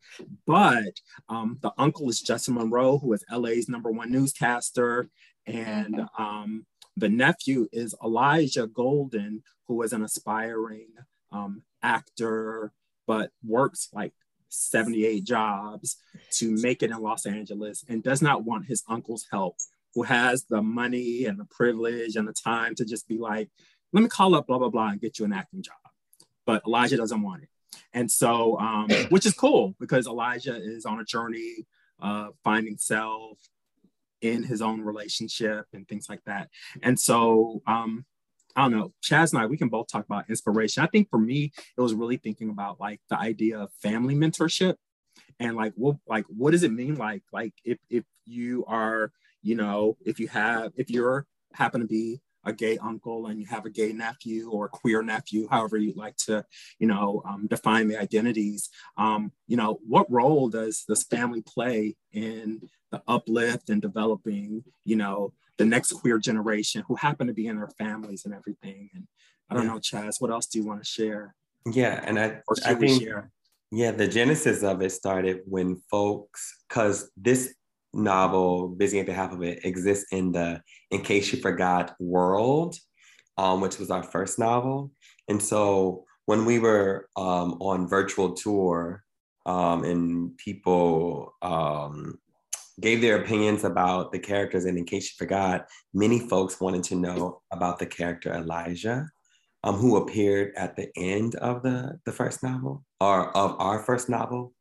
[SPEAKER 3] But um, the uncle is Justin Monroe, who is LA's number one newscaster. And um, the nephew is Elijah Golden, who is an aspiring um, actor, but works like 78 jobs to make it in Los Angeles and does not want his uncle's help, who has the money and the privilege and the time to just be like, let me call up blah, blah, blah and get you an acting job. But Elijah doesn't want it. And so, um, which is cool because Elijah is on a journey uh, finding self in his own relationship and things like that. And so, um, I don't know, Chaz and I, we can both talk about inspiration. I think for me, it was really thinking about like the idea of family mentorship and like what like what does it mean like like if if you are you know if you have if you're happen to be a gay uncle and you have a gay nephew or a queer nephew, however you'd like to, you know, um, define the identities. Um, you know, what role does this family play in the uplift and developing, you know, the next queer generation who happen to be in their families and everything? And I don't yeah. know, Chaz, what else do you want to share?
[SPEAKER 2] Yeah, and I, I think, share? yeah, the genesis of it started when folks, because this novel, Busy Ain't the Half of It, exists in the In Case You Forgot world, um, which was our first novel. And so when we were um, on virtual tour um, and people um, gave their opinions about the characters, and in case you forgot, many folks wanted to know about the character Elijah. Um, who appeared at the end of the, the first novel or of our first novel.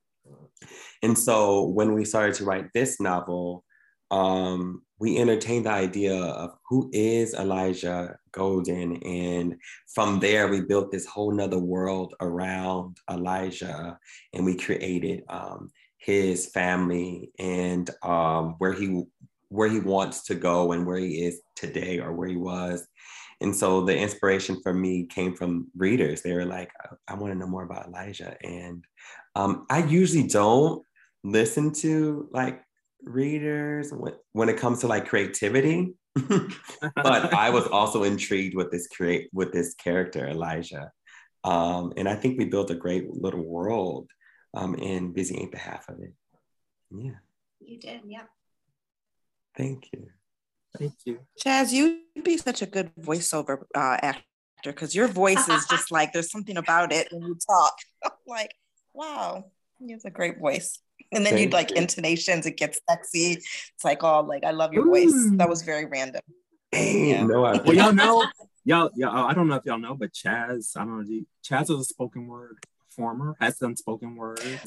[SPEAKER 2] And so when we started to write this novel, um, we entertained the idea of who is Elijah Golden. And from there, we built this whole nother world around Elijah and we created um, his family and um, where he where he wants to go and where he is today or where he was. And so the inspiration for me came from readers. They were like, I, I want to know more about Elijah. And um, I usually don't listen to like readers when, when it comes to like creativity. but I was also intrigued with this create with this character, Elijah. Um, and I think we built a great little world um, and Busy ain't the half of it. Yeah.
[SPEAKER 4] You did, yeah.
[SPEAKER 2] Thank you.
[SPEAKER 3] Thank you.
[SPEAKER 6] Chaz, you'd be such a good voiceover uh, actor because your voice is just like there's something about it when you talk. like, wow, he has a great voice. And then Thank you'd like you. intonations, it gets sexy. It's like, oh, like I love your Ooh. voice. That was very random.
[SPEAKER 2] yeah. no,
[SPEAKER 3] I well, y'all know, y'all, y'all, I don't know if y'all know, but Chaz, I don't know, Chaz is a spoken word performer, has done spoken word. And,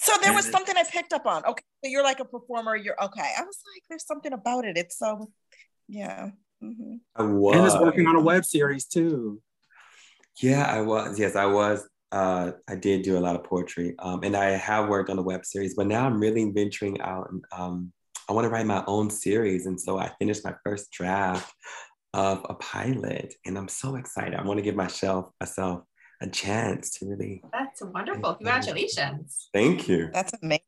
[SPEAKER 6] so there was something I picked up on. Okay, so you're like a performer. You're okay. I was like, there's something about it. It's so, yeah. Mm-hmm.
[SPEAKER 2] I was.
[SPEAKER 3] And is working on a web series too.
[SPEAKER 2] Yeah, I was. Yes, I was uh, I did do a lot of poetry, um, and I have worked on a web series. But now I'm really venturing out, and um, I want to write my own series. And so I finished my first draft of a pilot, and I'm so excited. I want to give myself myself a chance to really.
[SPEAKER 4] That's wonderful! Congratulations.
[SPEAKER 2] Thank you.
[SPEAKER 6] That's amazing.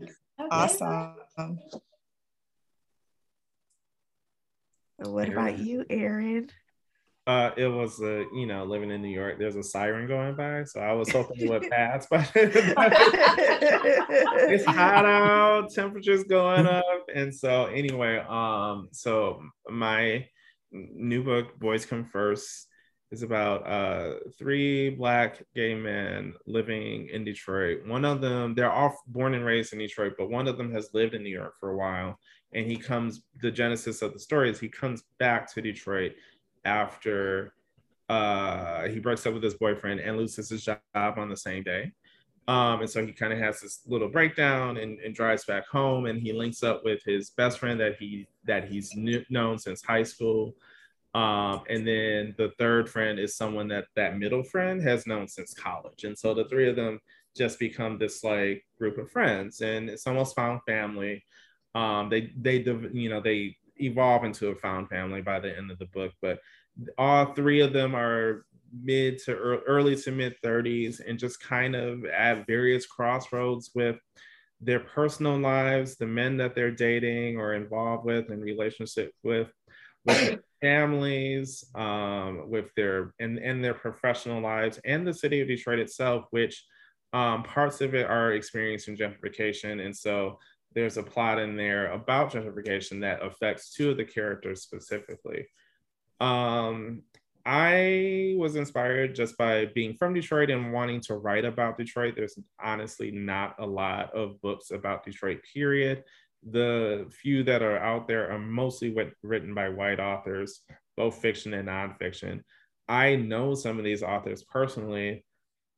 [SPEAKER 6] Okay. Awesome.
[SPEAKER 1] What about you, Aaron?
[SPEAKER 5] Uh, it was a you know living in New York. There's a siren going by, so I was hoping it would pass, but it's hot out, temperatures going up, and so anyway, um, so my new book, Boys Come First, is about uh three black gay men living in Detroit. One of them, they're all born and raised in Detroit, but one of them has lived in New York for a while, and he comes. The genesis of the story is he comes back to Detroit after uh, he breaks up with his boyfriend and loses his job on the same day. Um, and so he kind of has this little breakdown and, and, drives back home and he links up with his best friend that he that he's kn- known since high school. Um, and then the third friend is someone that that middle friend has known since college. And so the three of them just become this like group of friends and it's almost found family. Um, they they you know they evolve into a found family by the end of the book. But all three of them are mid to early to mid 30s and just kind of at various crossroads with their personal lives, the men that they're dating or involved with in relationship with, with their families, um, with their and, and their professional lives, and the city of Detroit itself, which um, parts of it are experiencing gentrification. And so there's a plot in there about gentrification that affects two of the characters specifically. Um, I was inspired just by being from Detroit and wanting to write about Detroit. There's honestly not a lot of books about Detroit, period. The few that are out there are mostly written by white authors, both fiction and nonfiction. I know some of these authors personally,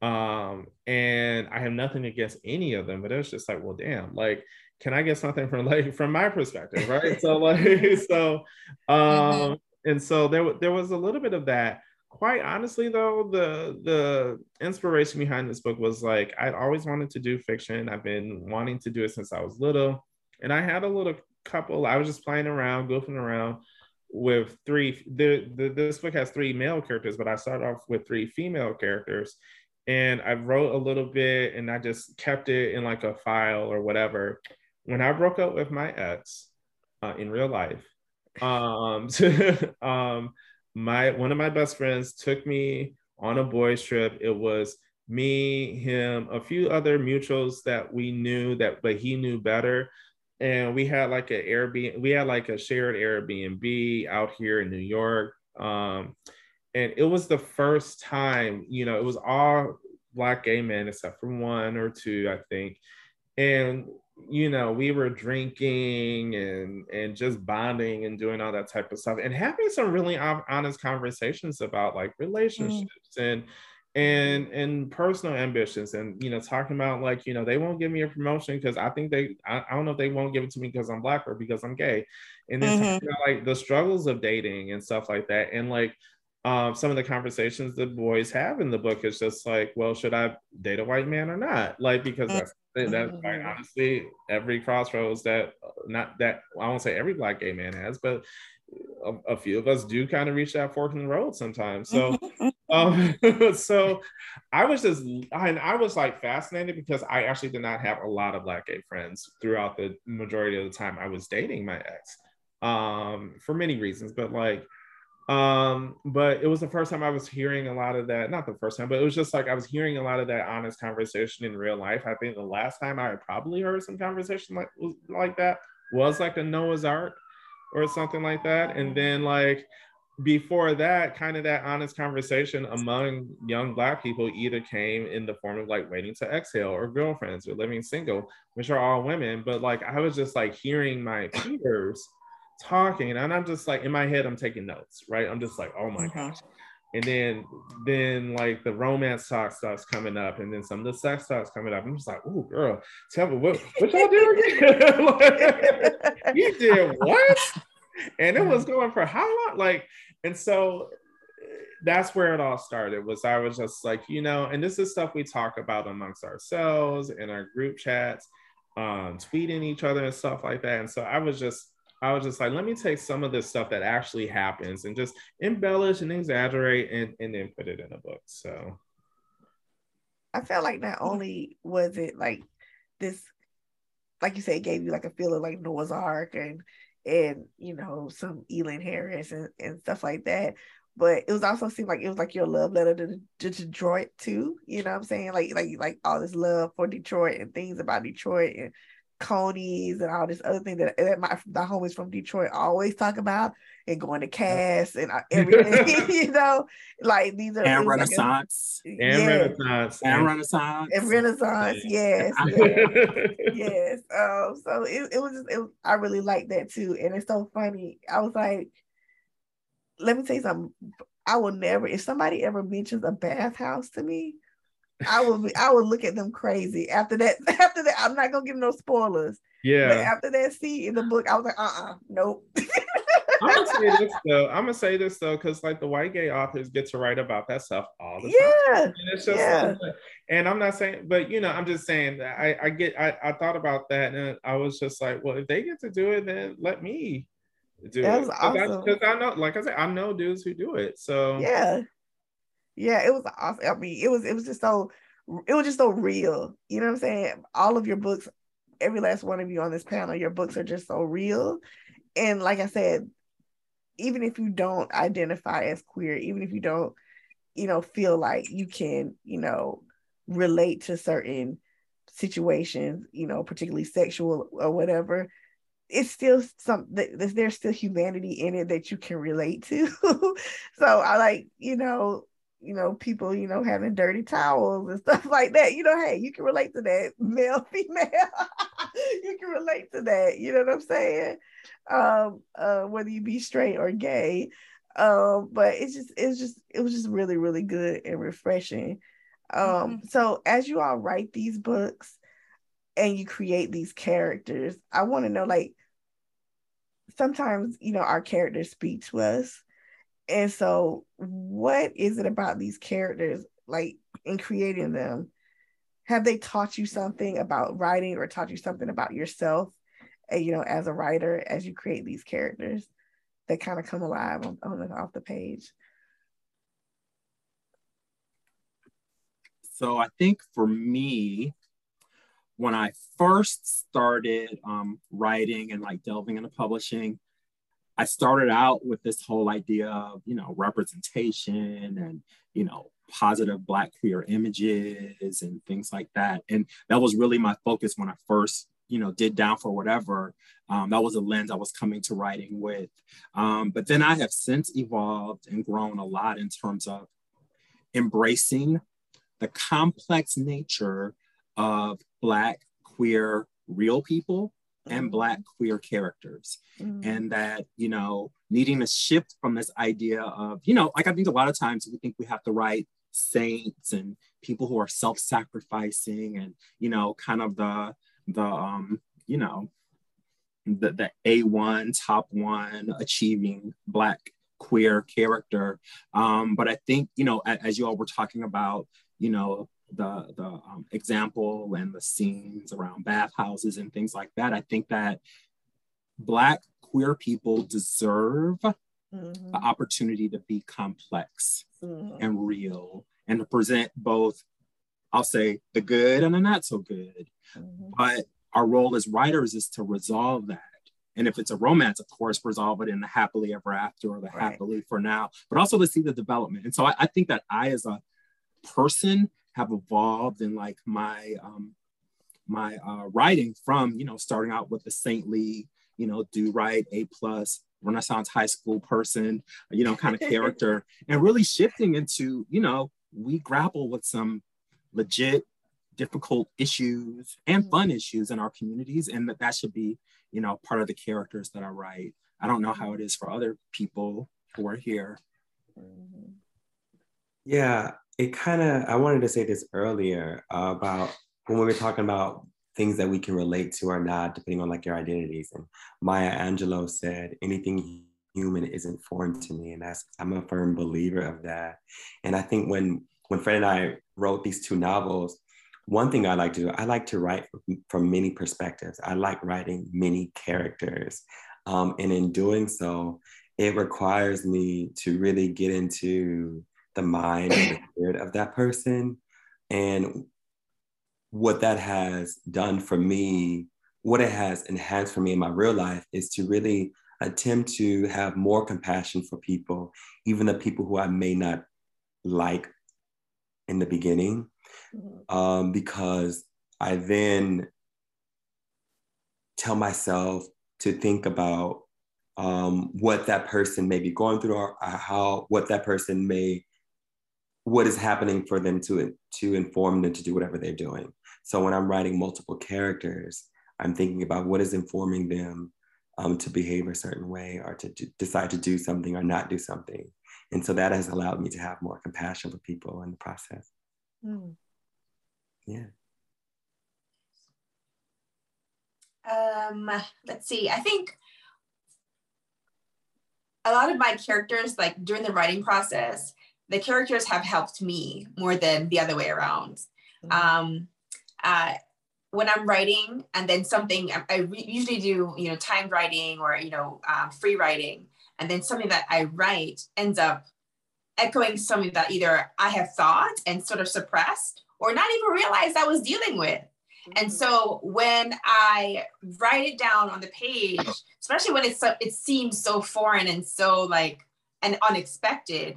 [SPEAKER 5] um, and I have nothing against any of them, but it's just like, well, damn, like, can I get something from like from my perspective, right? so like, so um, and so there, there was a little bit of that. Quite honestly, though, the the inspiration behind this book was like I'd always wanted to do fiction. I've been wanting to do it since I was little, and I had a little couple. I was just playing around, goofing around with three. The, the this book has three male characters, but I started off with three female characters, and I wrote a little bit, and I just kept it in like a file or whatever. When I broke up with my ex uh, in real life, um, um, my one of my best friends took me on a boys trip. It was me, him, a few other mutuals that we knew that, but he knew better. And we had like an Airbnb, we had like a shared Airbnb out here in New York. Um, and it was the first time, you know, it was all black gay men except for one or two, I think. And you know, we were drinking and and just bonding and doing all that type of stuff and having some really honest conversations about like relationships mm. and and and personal ambitions and you know talking about like you know they won't give me a promotion because i think they I, I, don't know if they won't give it to me because i'm black or because i'm gay and then mm-hmm. about, like the struggles of dating and stuff like that and like um, some of the conversations the boys have in the book is just like well should i date a white man or not like because that's that like mm-hmm. honestly, every crossroads that not that I won't say every black gay man has, but a, a few of us do kind of reach that fork in the road sometimes. So, um, so I was just and I was like fascinated because I actually did not have a lot of black gay friends throughout the majority of the time I was dating my ex, um, for many reasons, but like um, but it was the first time I was hearing a lot of that. Not the first time, but it was just like I was hearing a lot of that honest conversation in real life. I think the last time I probably heard some conversation like like that was like a Noah's Arc or something like that. And then like before that, kind of that honest conversation among young black people either came in the form of like waiting to exhale or girlfriends or living single, which are all women. But like I was just like hearing my peers talking and i'm just like in my head i'm taking notes right? I'm just like oh my mm-hmm. gosh. And then then like the romance talk starts coming up and then some of the sex starts coming up. I'm just like oh girl tell me what what y'all do again? Like, you did what? And it was going for how long? Like and so that's where it all started was i was just like you know and this is stuff we talk about amongst ourselves in our group chats um tweeting each other and stuff like that. And so i was just I was just like, let me take some of this stuff that actually happens and just embellish and exaggerate and, and then put it in a book. So
[SPEAKER 1] I felt like not only was it like this, like you said, it gave you like a feeling like Noah's Arc and and you know some Elin Harris and, and stuff like that. But it was also seemed like it was like your love letter to, to Detroit too. You know what I'm saying? Like like like all this love for Detroit and things about Detroit and Coney's and all this other thing that, that my the homies from Detroit always talk about and going to Cass and uh, everything, you know, like these are
[SPEAKER 3] and Renaissance
[SPEAKER 5] like a, and yes. Renaissance
[SPEAKER 3] and Renaissance
[SPEAKER 1] and Renaissance, yes, yes. Um, so it, it was just it, I really like that too, and it's so funny. I was like, let me tell you something. I will never if somebody ever mentions a bathhouse to me, I would be, I would look at them crazy after that. After that, I'm not gonna give no spoilers.
[SPEAKER 5] Yeah.
[SPEAKER 1] But after that scene in the book, I was like, uh, uh-uh, uh nope.
[SPEAKER 5] I'm gonna say this though. I'm gonna say this though, because like the white gay authors get to write about that stuff all the
[SPEAKER 1] yeah.
[SPEAKER 5] time. And it's just yeah. Like, and I'm not saying, but you know, I'm just saying that I, I get I, I thought about that and I was just like, well, if they get to do it, then let me do
[SPEAKER 1] that
[SPEAKER 5] it.
[SPEAKER 1] Because
[SPEAKER 5] awesome. I, I know, like I said, I know dudes who do it. So
[SPEAKER 1] yeah yeah, it was awesome. I mean, it was it was just so it was just so real. You know what I'm saying? All of your books, every last one of you on this panel, your books are just so real. And like I said, even if you don't identify as queer, even if you don't, you know, feel like you can, you know, relate to certain situations, you know, particularly sexual or whatever, it's still some there's still humanity in it that you can relate to. so I like, you know, you know, people, you know, having dirty towels and stuff like that. You know, hey, you can relate to that, male, female. you can relate to that. You know what I'm saying? Um, uh, whether you be straight or gay. Um, but it's just, it's just, it was just really, really good and refreshing. Um, mm-hmm. so as you all write these books and you create these characters, I want to know like sometimes, you know, our characters speak to us. And so, what is it about these characters, like in creating them? Have they taught you something about writing or taught you something about yourself, you know, as a writer, as you create these characters that kind of come alive on, on off the page?
[SPEAKER 3] So, I think for me, when I first started um, writing and like delving into publishing, I started out with this whole idea of, you know, representation and, you know, positive Black queer images and things like that. And that was really my focus when I first, you know, did Down for Whatever. Um, that was a lens I was coming to writing with. Um, but then I have since evolved and grown a lot in terms of embracing the complex nature of Black, queer, real people and mm-hmm. Black queer characters. Mm-hmm. And that, you know, needing to shift from this idea of, you know, like I think a lot of times we think we have to write saints and people who are self-sacrificing and, you know, kind of the, the, um, you know, the, the A1, top one, achieving Black queer character. Um, but I think, you know, as, as you all were talking about, you know, the the um, example and the scenes around bathhouses and things like that. I think that Black queer people deserve mm-hmm. the opportunity to be complex mm-hmm. and real and to present both, I'll say, the good and the not so good. Mm-hmm. But our role as writers is to resolve that. And if it's a romance, of course, resolve it in the happily ever after or the right. happily for now, but also to see the development. And so I, I think that I, as a person, have evolved in like my um, my uh, writing from you know starting out with the saintly you know do right a plus renaissance high school person you know kind of character and really shifting into you know we grapple with some legit difficult issues and mm-hmm. fun issues in our communities and that that should be you know part of the characters that i write i don't know how it is for other people who are here
[SPEAKER 2] yeah it kind of i wanted to say this earlier uh, about when we were talking about things that we can relate to or not depending on like your identities and maya angelou said anything human isn't foreign to me and that's i'm a firm believer of that and i think when when fred and i wrote these two novels one thing i like to do i like to write from many perspectives. I like writing many characters um, and in doing so it requires me to really get into the mind and the spirit of that person. And what that has done for me, what it has enhanced for me in my real life is to really attempt to have more compassion for people, even the people who I may not like in the beginning, mm-hmm. um, because I then tell myself to think about um, what that person may be going through or how what that person may what is happening for them to to inform them to do whatever they're doing. So when I'm writing multiple characters, I'm thinking about what is informing them um, to behave a certain way or to decide to do something or not do something. And so that has allowed me to have more compassion for people in the process. Mm. Yeah.
[SPEAKER 4] Um, let's see. I think a lot of my characters, like during the writing process, the characters have helped me more than the other way around. Mm-hmm. Um, uh, when I'm writing, and then something I re- usually do, you know, timed writing or you know, um, free writing, and then something that I write ends up echoing something that either I have thought and sort of suppressed, or not even realized I was dealing with. And mm-hmm. so when I write it down on the page, especially when it's so, it seems so foreign and so like and unexpected,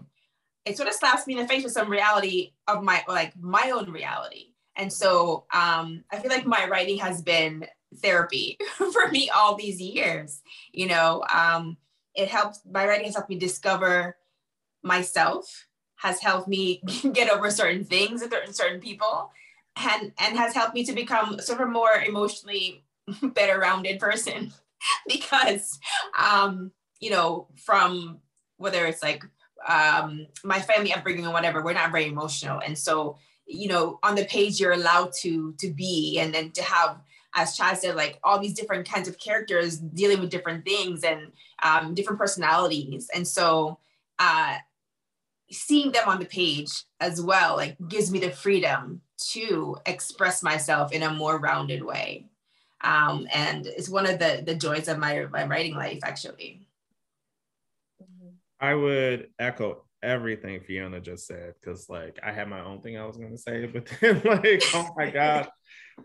[SPEAKER 4] it sort of slaps me in the face with some reality of my like my own reality and so um, i feel like my writing has been therapy for me all these years. You know, um, it helps, my writing has helped me discover myself, has helped me get over certain things and certain people, and, and has helped me to become sort of a more emotionally better rounded person because, um, you know, from whether it's like um, my family upbringing or whatever, we're not very emotional. And so, you know, on the page, you're allowed to to be and then to have as Chaz said, like all these different kinds of characters dealing with different things and um, different personalities. And so uh, seeing them on the page as well, like gives me the freedom to express myself in a more rounded way. Um, and it's one of the, the joys of my, my writing life, actually.
[SPEAKER 5] I would echo everything Fiona just said because, like, I had my own thing I was going to say, but then, like, oh my God,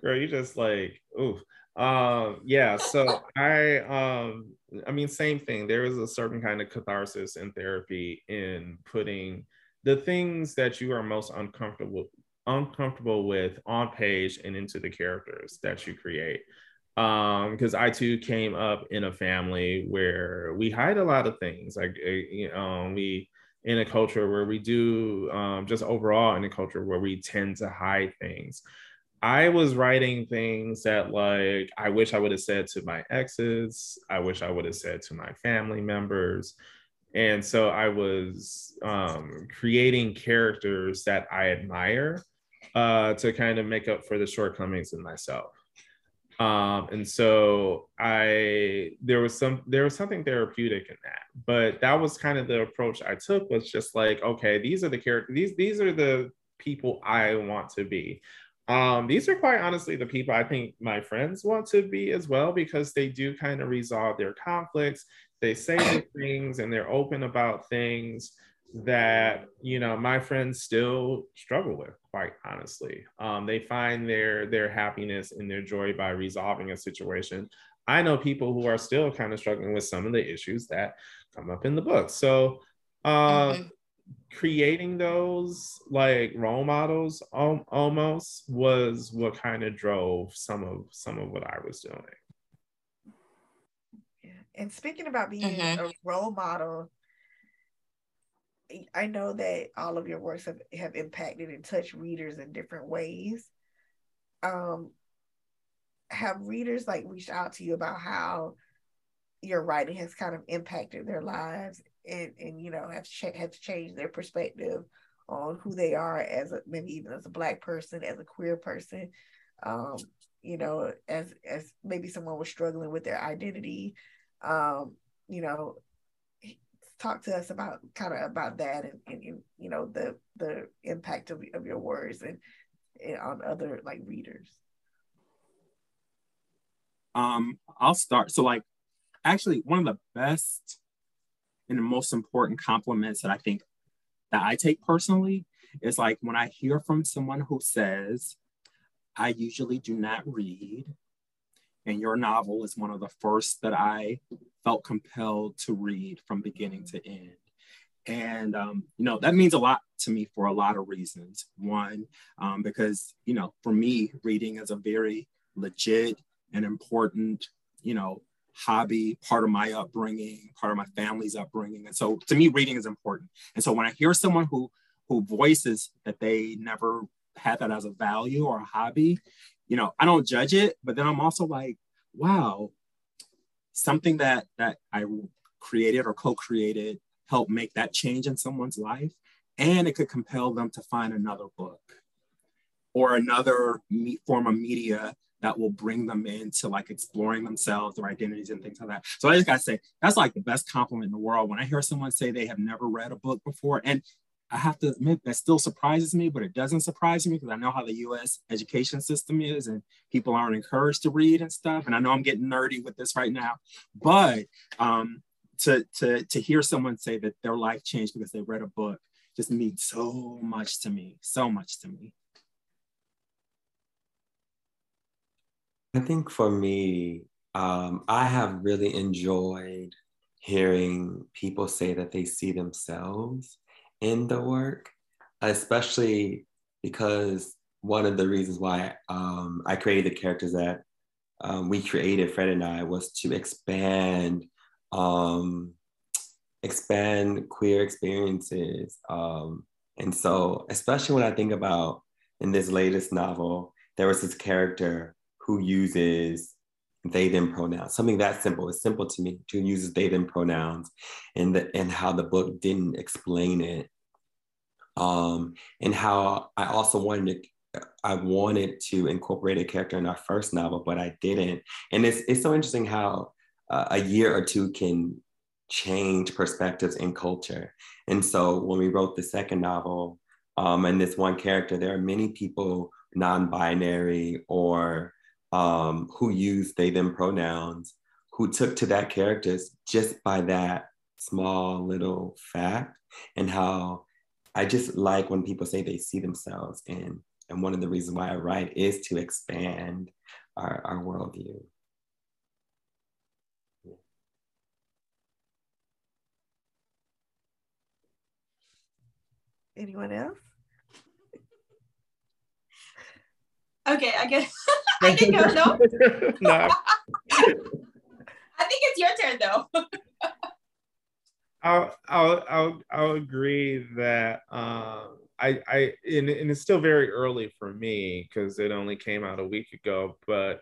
[SPEAKER 5] girl, you just like, oof. Um, yeah, so I um I mean, same thing. There is a certain kind of catharsis in therapy in putting the things that you are most uncomfortable uncomfortable with on page and into the characters that you create. Um, because I too came up in a family where we hide a lot of things. Like eh, you know, we in a culture where we do um, just overall in a culture where we tend to hide things. I was writing things that like I wish I would have said to my exes, I wish I would have said to my family members. And so I was um, creating characters that I admire uh, to kind of make up for the shortcomings in myself. Um, and so I there was some there was something therapeutic in that, but that was kind of the approach I took was just like, okay, these are the characters, these these are the people I want to be. Um, these are quite honestly the people I think my friends want to be as well because they do kind of resolve their conflicts. They say the things and they're open about things that you know my friends still struggle with quite honestly. Um, they find their their happiness and their joy by resolving a situation. I know people who are still kind of struggling with some of the issues that come up in the book. So uh, mm-hmm. creating those like role models almost was what kind of drove some of some of what I was doing.
[SPEAKER 1] And speaking about being mm-hmm. a role model, I know that all of your works have, have impacted and touched readers in different ways. Um, have readers like reached out to you about how your writing has kind of impacted their lives and, and you know have have changed their perspective on who they are as a, maybe even as a black person, as a queer person, um, you know, as as maybe someone was struggling with their identity, um, you know, talk to us about kind of about that and, and, you know the the impact of, of your words and, and on other like readers.
[SPEAKER 3] Um, I'll start. So like actually one of the best and the most important compliments that I think that I take personally is like when I hear from someone who says, I usually do not read, and your novel is one of the first that I felt compelled to read from beginning to end. And, um, you know, that means a lot to me for a lot of reasons. One, um, because, you know, for me, reading is a very legit and important, you know, hobby, part of my upbringing, part of my family's upbringing. And so to me, reading is important. And so when I hear someone who who voices that they never had that as a value or a hobby, you know, I don't judge it, but then I'm also like, wow, something that that I created or co-created helped make that change in someone's life. And it could compel them to find another book or another form of media that will bring them into like exploring themselves, their identities, and things like that. So I just gotta say, that's like the best compliment in the world. When I hear someone say they have never read a book before, and I have to admit that still surprises me, but it doesn't surprise me because I know how the US education system is and people aren't encouraged to read and stuff. And I know I'm getting nerdy with this right now, but um, to, to, to hear someone say that their life changed because they read a book just means so much to me, so much to me.
[SPEAKER 2] I think for me, um, I have really enjoyed hearing people say that they see themselves in the work, especially because one of the reasons why um, I created the characters that um, we created, Fred and I, was to expand um, expand queer experiences. Um, and so, especially when I think about in this latest novel, there was this character who uses they them pronouns, something that simple. It's simple to me to use they them pronouns and the, and how the book didn't explain it. Um, and how I also wanted to I wanted to incorporate a character in our first novel, but I didn't. And it's it's so interesting how uh, a year or two can change perspectives in culture. And so when we wrote the second novel, um, and this one character, there are many people non-binary or um, who use they them pronouns who took to that character just by that small little fact and how I just like when people say they see themselves in. And one of the reasons why I write is to expand our, our worldview.
[SPEAKER 1] Anyone else?
[SPEAKER 4] Okay, I guess I can go no. no. I think it's your turn though.
[SPEAKER 5] I'll, I'll I'll I'll agree that um, I I and, and it's still very early for me because it only came out a week ago, but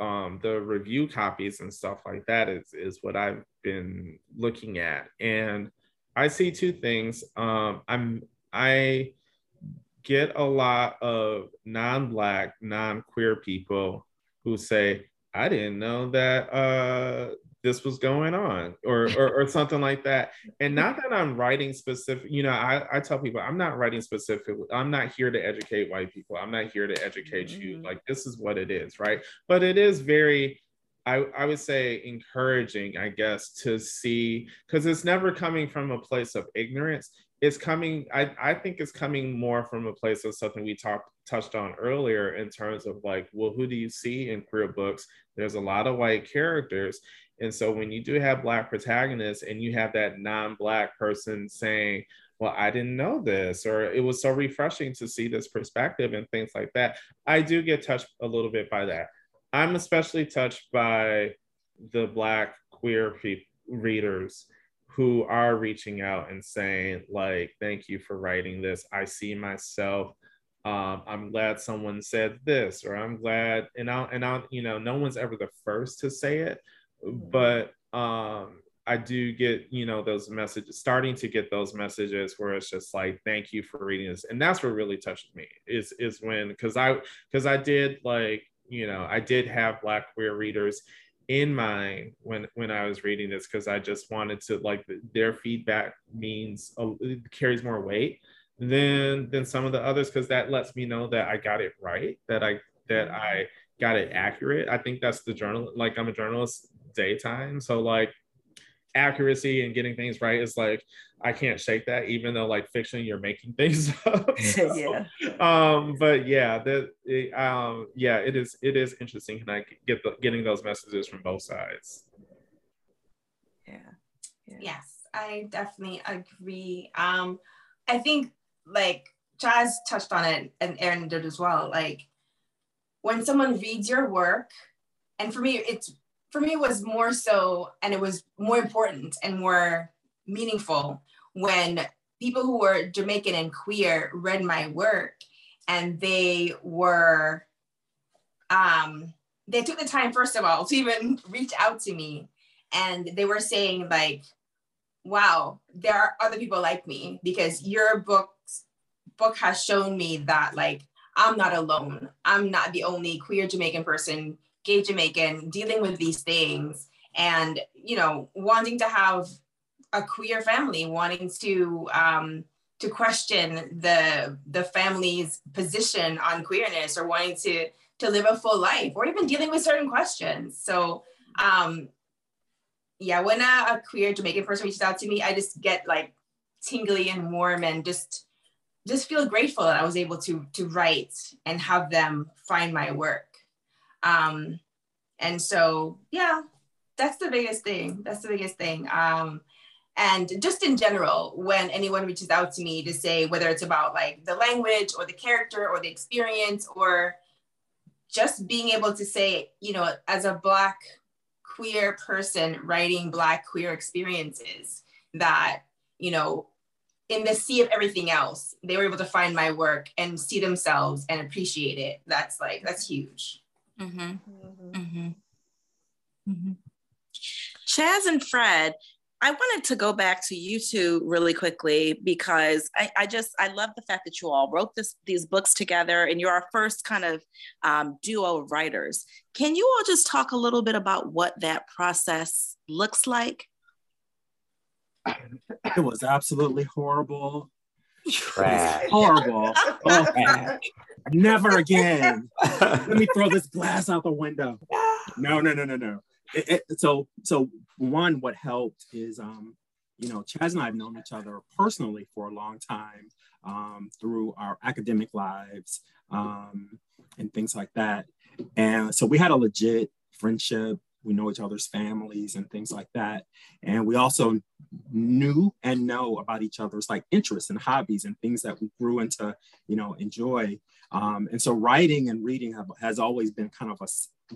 [SPEAKER 5] um, the review copies and stuff like that is is what I've been looking at, and I see two things. Um, I'm I get a lot of non-black, non-queer people who say, "I didn't know that uh, this was going on," or, or, or something like that. And not that I'm writing specific. You know, I, I tell people I'm not writing specific. I'm not here to educate white people. I'm not here to educate mm-hmm. you. Like this is what it is, right? But it is very I, I would say encouraging, I guess, to see because it's never coming from a place of ignorance it's coming I, I think it's coming more from a place of something we talked touched on earlier in terms of like well who do you see in queer books? There's a lot of white characters. And so when you do have black protagonists and you have that non-black person saying well i didn't know this or it was so refreshing to see this perspective and things like that i do get touched a little bit by that. I'm especially touched by the black queer readers who are reaching out and saying like thank you for writing this i see myself um, i'm glad someone said this or i'm glad and i'll and i'll you know no one's ever the first to say it mm-hmm. but um, i do get you know those messages starting to get those messages where it's just like thank you for reading this and that's what really touched me is is when because i because i did like you know i did have black queer readers in mind when when I was reading this because I just wanted to like their feedback means uh, carries more weight than than some of the others because that lets me know that I got it right that I that I got it accurate. I think that's the journal like I'm a journalist daytime so like accuracy and getting things right is like I can't shake that, even though like fiction, you're making things up.
[SPEAKER 1] so, yeah.
[SPEAKER 5] Um, but yeah, that it, um, yeah, it is it is interesting and I get the getting those messages from both sides.
[SPEAKER 1] Yeah.
[SPEAKER 4] yeah. Yes, I definitely agree. Um, I think like Chaz touched on it and Aaron did as well. Like when someone reads your work, and for me, it's for me was more so and it was more important and more meaningful when people who were Jamaican and queer read my work and they were um they took the time first of all to even reach out to me and they were saying like wow there are other people like me because your book's book has shown me that like i'm not alone. I'm not the only queer jamaican person gay Jamaican dealing with these things and, you know, wanting to have a queer family, wanting to, um, to question the the family's position on queerness or wanting to to live a full life or even dealing with certain questions. So um yeah when a, a queer jamaican person reaches out to me i just get like tingly and warm and just just feel grateful that i was able to to write and have them find my work um, and so, yeah, that's the biggest thing. That's the biggest thing. Um, and just in general, when anyone reaches out to me to say whether it's about like the language or the character or the experience or just being able to say, you know, as a Black queer person writing Black queer experiences, that, you know, in the sea of everything else, they were able to find my work and see themselves and appreciate it. That's like, that's huge. Mm-hmm. Mm-hmm.
[SPEAKER 6] mm-hmm. mm-hmm. Chaz and Fred, I wanted to go back to you two really quickly because I, I, just I love the fact that you all wrote this these books together and you're our first kind of um, duo of writers. Can you all just talk a little bit about what that process looks like?
[SPEAKER 3] It was absolutely horrible. Trash. Horrible. Oh, never again. Let me throw this glass out the window. No, no, no, no, no. It, it, so so one what helped is um you know chaz and i have known each other personally for a long time um, through our academic lives um, and things like that. And so we had a legit friendship. We know each other's families and things like that. And we also knew and know about each other's like interests and hobbies and things that we grew into you know enjoy um, and so writing and reading have, has always been kind of a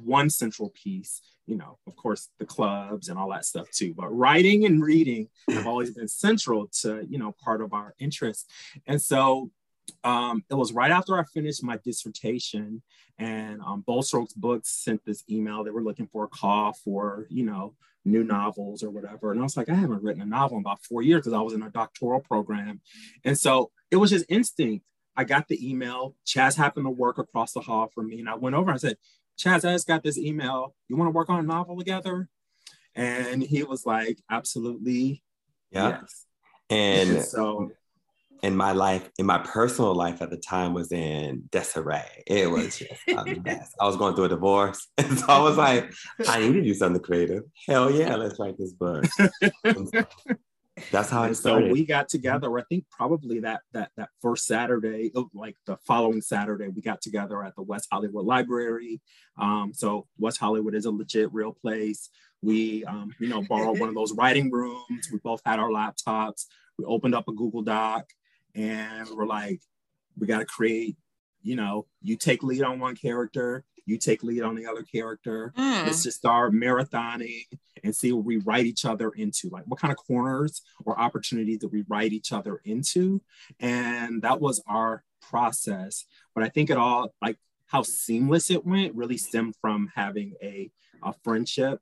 [SPEAKER 3] one central piece you know of course the clubs and all that stuff too but writing and reading have always been central to you know part of our interest and so um, it was right after I finished my dissertation, and um, Bold Strokes Books sent this email. They were looking for a call for, you know, new novels or whatever. And I was like, I haven't written a novel in about four years because I was in a doctoral program. And so it was just instinct. I got the email. Chaz happened to work across the hall from me. And I went over and I said, Chaz, I just got this email. You want to work on a novel together? And he was like, absolutely.
[SPEAKER 2] Yeah. Yes. And so in my life, in my personal life at the time was in disarray. It was just a mess. I was going through a divorce. And so I was like, I need to do something creative. Hell yeah, let's write this book. That's how I started.
[SPEAKER 3] So we got together, I think probably that that that first Saturday, oh, like the following Saturday, we got together at the West Hollywood Library. Um, so West Hollywood is a legit real place. We um, you know, borrowed one of those writing rooms. We both had our laptops. We opened up a Google Doc and we're like, we got to create, you know, you take lead on one character, you take lead on the other character. Mm. Let's just start marathoning and see what we write each other into. Like, what kind of corners or opportunities that we write each other into? And that was our process. But I think it all, like, how seamless it went really stemmed from having a, a friendship,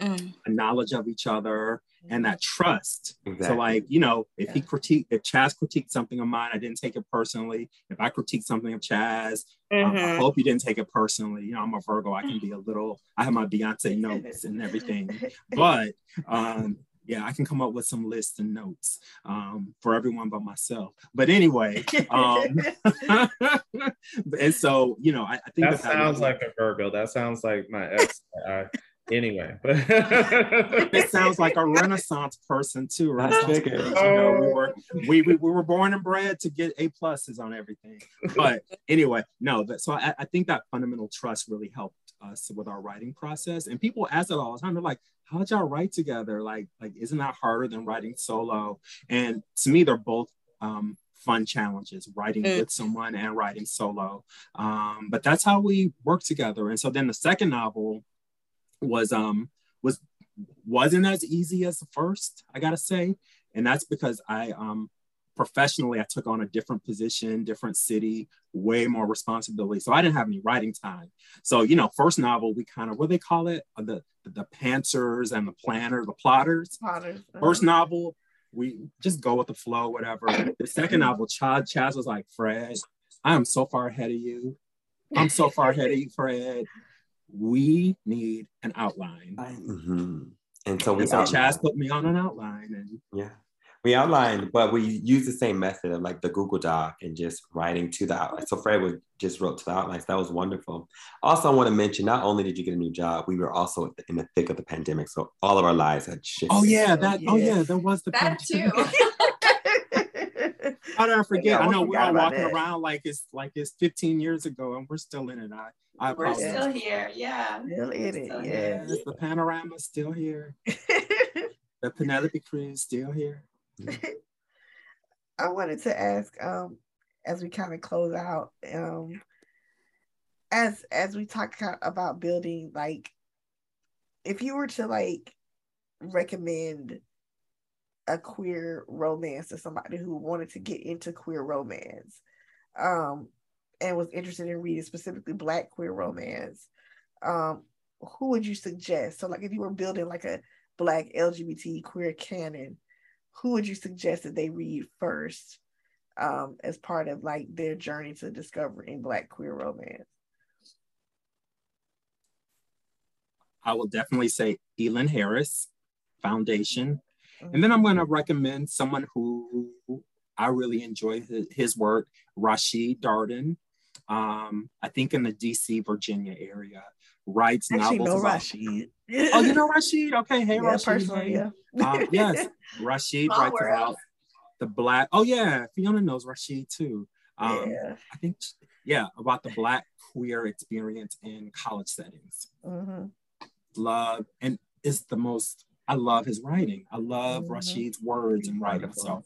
[SPEAKER 3] mm. a knowledge of each other, and that trust. Exactly. So like, you know, if yeah. he critique, if Chaz critiqued something of mine, I didn't take it personally. If I critiqued something of Chaz, mm-hmm. um, I mm-hmm. hope you didn't take it personally. You know, I'm a Virgo. I can be a little, I have my Beyonce notes and everything. But um, yeah, I can come up with some lists and notes um, for everyone but myself. But anyway, um, and so you know, I, I think
[SPEAKER 5] that, that sounds like a Virgo. That sounds like my ex anyway.
[SPEAKER 3] it sounds like a Renaissance person too, right? You know, we were we, we, we were born and bred to get A pluses on everything. But anyway, no. That, so I, I think that fundamental trust really helped us with our writing process. And people ask it all the time. They're like, "How'd y'all write together? Like, like isn't that harder than writing solo?" And to me, they're both um, fun challenges writing mm. with someone and writing solo um, but that's how we work together and so then the second novel was um was wasn't as easy as the first, I gotta say. And that's because I um professionally I took on a different position, different city, way more responsibility. So I didn't have any writing time. So, you know, first novel, we kind of what they call it, the the pantsers and the planner, the plotters. Plotters. Uh-huh. First novel, we just go with the flow, whatever. The second novel, Chad Chaz was like, Fred, I am so far ahead of you. I'm so far ahead of you, Fred we need an outline. Mm-hmm.
[SPEAKER 2] And so
[SPEAKER 3] we and so Chaz put me on an outline and
[SPEAKER 2] yeah. We outlined, but we use the same method of like the Google Doc and just writing to the outline. So Fred would just wrote to the outlines. That was wonderful. Also, I want to mention not only did you get a new job, we were also in the thick of the pandemic. So all of our lives had shifted.
[SPEAKER 3] Oh yeah, that oh yeah, there was the
[SPEAKER 4] that pandemic. too.
[SPEAKER 3] How did I forget? I, I know we're all walking it. around like it's like it's 15 years ago and we're still in it. I, I
[SPEAKER 4] we're still here. Yeah.
[SPEAKER 1] Still in it. Yeah.
[SPEAKER 3] The panorama still here. the Penelope Cruz still here.
[SPEAKER 1] I wanted to ask, um, as we kind of close out, um, as as we talk about building, like if you were to like recommend a queer romance to somebody who wanted to get into queer romance, um, and was interested in reading specifically Black queer romance, um, who would you suggest? So, like, if you were building like a Black LGBT queer canon, who would you suggest that they read first um, as part of like their journey to discovering Black queer romance?
[SPEAKER 3] I will definitely say Elin Harris Foundation. And then I'm going to recommend someone who I really enjoy his, his work, Rashid Darden. Um, I think in the DC, Virginia area, writes
[SPEAKER 1] Actually,
[SPEAKER 3] novels.
[SPEAKER 1] no
[SPEAKER 3] about-
[SPEAKER 1] Rashid.
[SPEAKER 3] Oh, you know Rashid? Okay, hey
[SPEAKER 1] yeah,
[SPEAKER 3] Rashid.
[SPEAKER 1] personally,
[SPEAKER 3] hey.
[SPEAKER 1] yeah.
[SPEAKER 3] Um, yes, Rashid
[SPEAKER 4] Small
[SPEAKER 3] writes
[SPEAKER 4] world.
[SPEAKER 3] about the black. Oh yeah, Fiona knows Rashid too. Um,
[SPEAKER 1] yeah.
[SPEAKER 3] I think yeah about the black queer experience in college settings.
[SPEAKER 1] hmm
[SPEAKER 3] Love and is the most. I love his writing. I love
[SPEAKER 1] Mhm.
[SPEAKER 3] Rashid's words and writing.
[SPEAKER 1] Wonderful.
[SPEAKER 3] So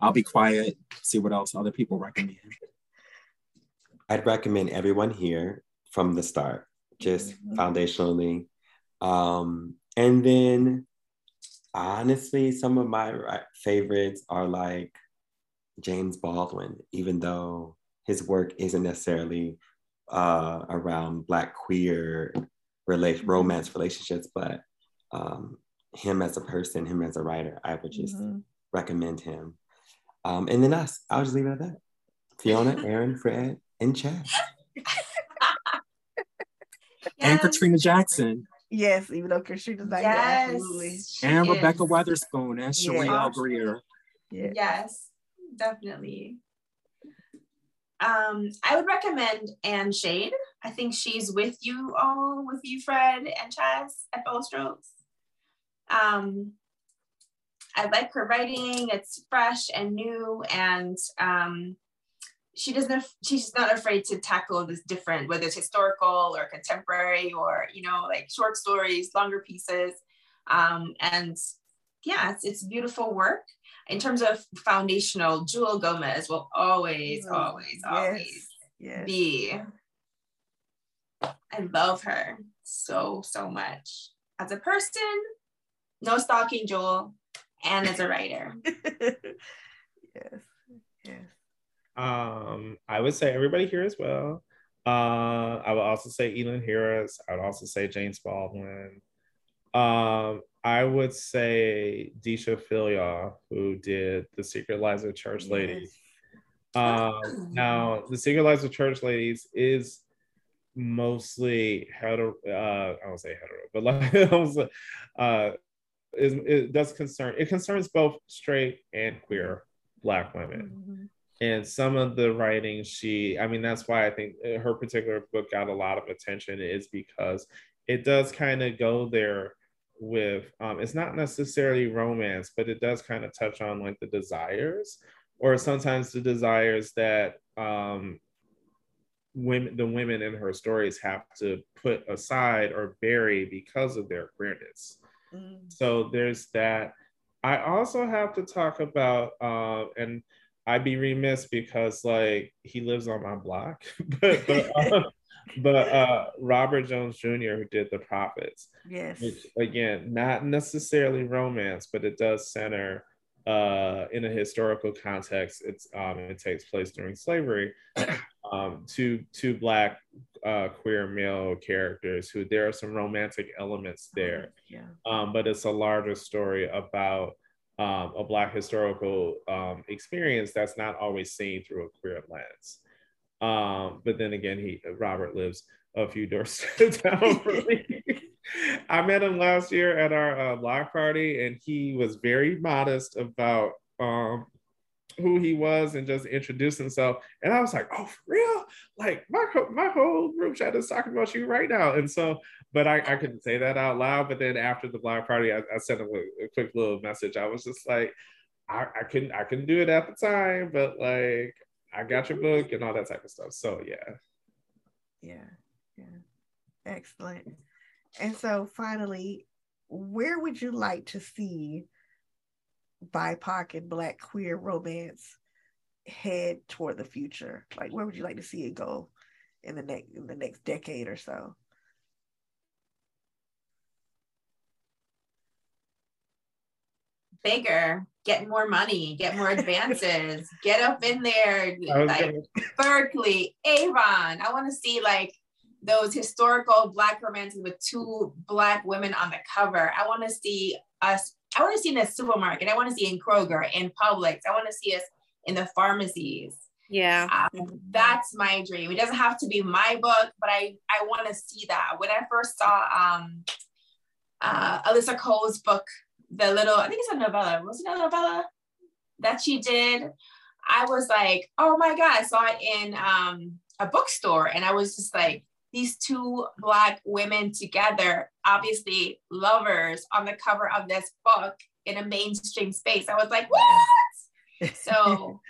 [SPEAKER 3] I'll be quiet. See what else other people recommend.
[SPEAKER 2] I'd recommend everyone here from the start, just
[SPEAKER 1] Mhm.
[SPEAKER 2] foundationally. Um, and then honestly, some of my favorites are like James Baldwin, even though his work isn't necessarily uh, around Black queer relate romance relationships, but um, him as a person, him as a writer, I would just
[SPEAKER 1] Mhm.
[SPEAKER 2] recommend him. Um, and then us, I'll just leave it at that. Fiona, Aaron, Fred, and Chaz.
[SPEAKER 3] And Katrina Jackson
[SPEAKER 1] Yes, even though Katrina's not here,
[SPEAKER 4] Yes.
[SPEAKER 1] absolutely.
[SPEAKER 3] and
[SPEAKER 4] is.
[SPEAKER 3] Rebekah Weatherspoon and
[SPEAKER 1] Yeah.
[SPEAKER 3] Sheree L. Greer.
[SPEAKER 1] Yeah.
[SPEAKER 4] Yes, definitely. Um, I would recommend Anne Shade. I think she's with you all, with you, Fred and Chaz at Bold Strokes. Um, I like her writing. It's fresh and new, and um, she doesn't. She's not afraid to tackle this different, whether it's historical or contemporary, or you know, like short stories, longer pieces. Um, and yeah, it's, it's beautiful work in terms of foundational, Jewelle Gomez will always,
[SPEAKER 1] Oh,
[SPEAKER 4] always,
[SPEAKER 1] yes,
[SPEAKER 4] always
[SPEAKER 1] Yes.
[SPEAKER 4] be. I love her so, so much. As a person, no stalking Jewelle, and as a writer.
[SPEAKER 1] yes. Yes.
[SPEAKER 5] Um, I would say everybody here as well. Uh, I would also say Elin Harris. I would also say James Baldwin. Um, I would say Deesha Philyaw, who did The Secret Lives of Church Ladies. Um, now, The Secret Lives of Church Ladies is mostly hetero. Uh, I don't say hetero, but like I was, uh, is it does concern it concerns both straight and queer black women
[SPEAKER 1] Mhm.
[SPEAKER 5] and some of the writing she i mean that's why i think uh, her particular book got a lot of attention is because it does kind of go there with um, it's not necessarily romance but it does kind of touch on like the desires or sometimes the desires that um, women the women in her stories have to put aside or bury because of their queerness
[SPEAKER 1] Mhm.
[SPEAKER 5] so there's that. I also have to talk about, uh, and I'd be remiss because like he lives on my block, but but, uh, but uh, Robert Jones Jr. who did The Prophets,
[SPEAKER 1] Yes.
[SPEAKER 5] which again not necessarily romance, but it does center uh, in a historical context. It's um, it takes place during slavery. Um, two two black uh, queer male characters who there are some romantic elements there
[SPEAKER 1] Yeah.
[SPEAKER 5] um, but it's a larger story about um, a Black historical um, experience that's not always seen through a queer lens. Um, but then again, he Robert lives a few doors down from me. I met him last year at our uh, block party, and he was very modest about um, who he was and just introduced himself. And I was like, "Oh, for real? Like my my whole group chat is talking about you right now." And so but I, I couldn't say that out loud. But then after the block party, I, I sent him a, a quick little message. I was just like, I, I couldn't I couldn't do it at the time, but like I got your book and all that type of stuff. So yeah.
[SPEAKER 1] Yeah. Yeah. Excellent. And so finally, where would you like to see BIPOC and Black queer romance head toward the future? Like, where would you like to see it go in the next in the next decade or so.
[SPEAKER 4] bigger, get more money, get more advances, get up in there, like gonna... Berkley, Avon. I want to see like those historical black romances with two black women on the cover. I want to see us. I want to see in the supermarket. I want to see in Kroger, in Publix. I want to see us in the pharmacies.
[SPEAKER 6] Yeah,
[SPEAKER 4] um, that's my dream. It doesn't have to be my book, but I I want to see that. When I first saw um, uh, Alyssa Cole's book the little, I think it's a novella. Was it a novella that she did? I was like, oh my God, I saw it in um, a bookstore. And I was just like, these two Black women together, obviously lovers on the cover of this book in a mainstream space. I was like, what? so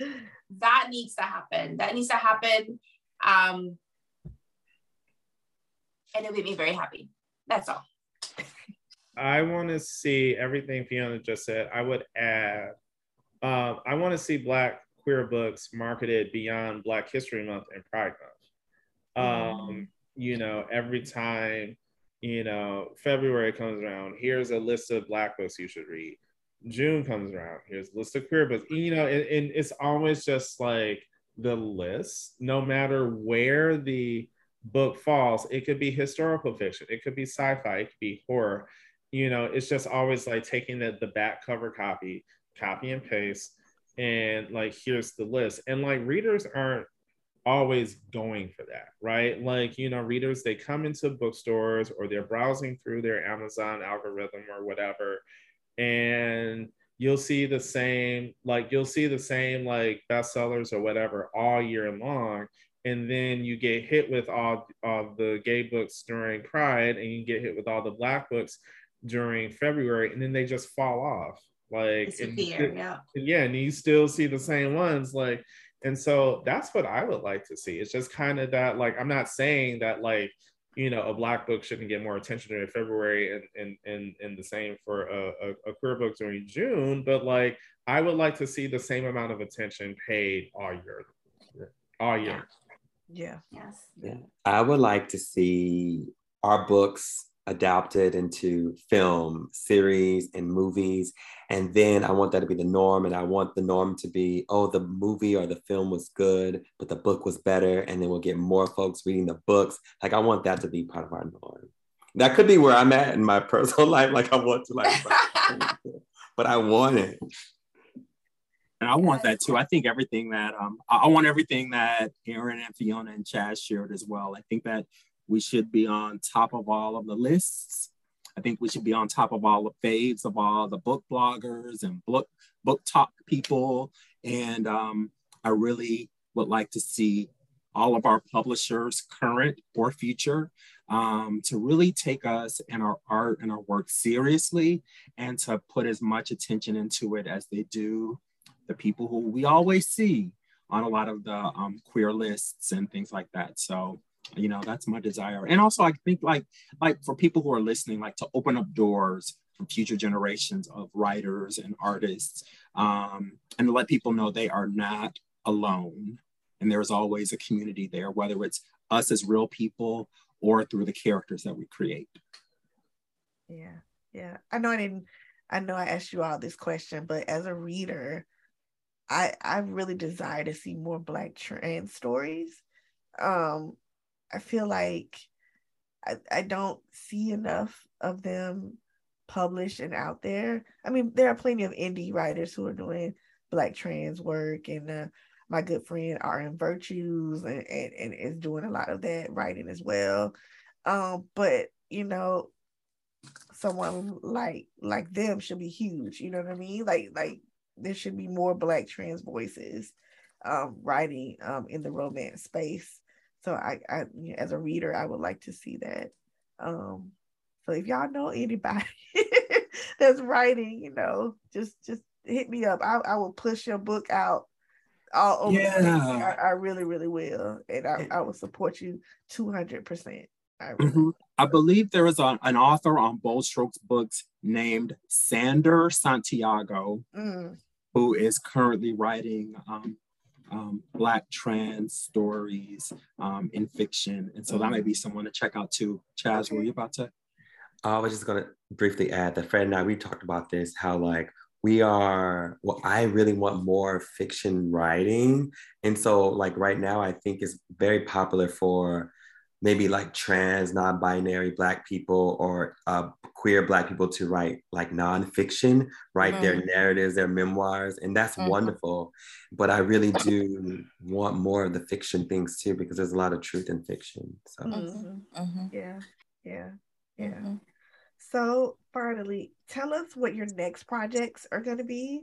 [SPEAKER 4] that needs to happen. That needs to happen. Um, and it made me very happy. That's all.
[SPEAKER 5] I want to see everything Fiona just said. I would add, um, I want to see Black queer books marketed beyond Black History Month and Pride Month. Um, mm. You know, every time, you know, February comes around, here's a list of Black books you should read. June comes around, here's a list of queer books. You know, and, and it's always just like the list, no matter where the book falls. It could be historical fiction, it could be sci-fi, it could be horror you know, it's just always like taking the, the back cover copy, copy and paste, and like here's the list. And like readers aren't always going for that, right? Like, you know, readers, they come into bookstores or they're browsing through their Amazon algorithm or whatever, and you'll see the same, like, you'll see the same, like, bestsellers or whatever all year long. And then you get hit with all, all the gay books during Pride, and you get hit with all the Black books during February, and then they just fall off. Like, and, yeah, yeah, and you still see the same ones. Like, and so that's what I would like to see. It's just kind of that. Like, I'm not saying that like you know a black book shouldn't get more attention during February, and and and, and the same for a, a, a queer book during June. But like, I would like to see the same amount of attention paid all year, all year.
[SPEAKER 1] Yeah.
[SPEAKER 4] Yes.
[SPEAKER 2] Yeah. I would like to see our books adapted into film, series, and movies. And then I want that to be the norm. And I want the norm to be, oh, the movie or the film was good, but the book was better. And then we'll get more folks reading the books. Like I want that to be part of our norm. That could be where I'm at in my personal life. Like I want to like, but I want it.
[SPEAKER 3] And I want that too. I think everything that um, I want everything that Aaron and Fiona and Chaz shared as well. I think that we should be on top of all of the lists. I think we should be on top of all the faves of all the book bloggers and book BookTok people. And um, I really would like to see all of our publishers, current or future, um, to really take us and our art and our work seriously and to put as much attention into it as they do the people who we always see on a lot of the um, queer lists and things like that. So you know that's my desire. And also i think like like for people who are listening like to open up doors for future generations of writers and artists um, and to let people know they are not alone and there's always a community there whether it's us as real people or through the characters that we create.
[SPEAKER 1] Yeah yeah. I know i didn't i know i asked you all this question but as a reader i i really desire to see more black trans stories. Um I feel like I, I don't see enough of them published and out there. I mean, there are plenty of indie writers who are doing black trans work and uh, my good friend R.M. Virtues and, and, and is doing a lot of that writing as well. Um, but you know, someone like like them should be huge. You know what I mean? Like like there should be more black trans voices um, writing um, in the romance space. So I, I as a reader, I would like to see that. Um, so if y'all know anybody that's writing, you know, just just hit me up. I, I will push your book out all over. Yeah. I, I, really, really will, and I, I will support you two hundred percent. I,
[SPEAKER 3] mm-hmm. I believe there is a, an author on Bold Strokes Books named Sander Santiago, mm. who is currently writing um, um, Black trans stories um, in fiction. And so that might be someone to check out too. Chaz, were you about to?
[SPEAKER 2] I was just going to briefly add that Fred and I, we talked about this, how like we are, well, I really want more fiction writing. And so, like, right now, I think it's very popular for maybe like trans, non binary Black people or uh, queer Black people to write like nonfiction, write mm-hmm. their narratives, their memoirs. And that's mm-hmm. wonderful. But I really do want more of the fiction things too, because there's a lot of truth in fiction. So,
[SPEAKER 1] mm-hmm. mm-hmm. yeah, yeah, yeah. Mm-hmm. So finally, tell us what your next projects are going to be,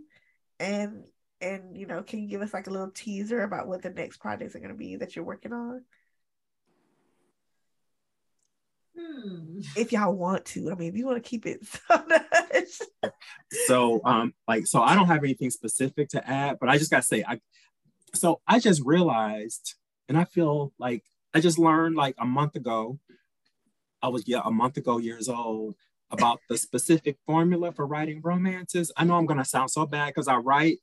[SPEAKER 1] and and you know, can you give us like a little teaser about what the next projects are going to be that you're working on? Hmm. If y'all want to, I mean, if you want to keep it
[SPEAKER 3] so So, um, like, so I don't have anything specific to add, but I just gotta say, I, so I just realized, and I feel like I just learned like a month ago. I was yeah a month ago years old about the specific formula for writing romances. I know I'm gonna sound so bad because I write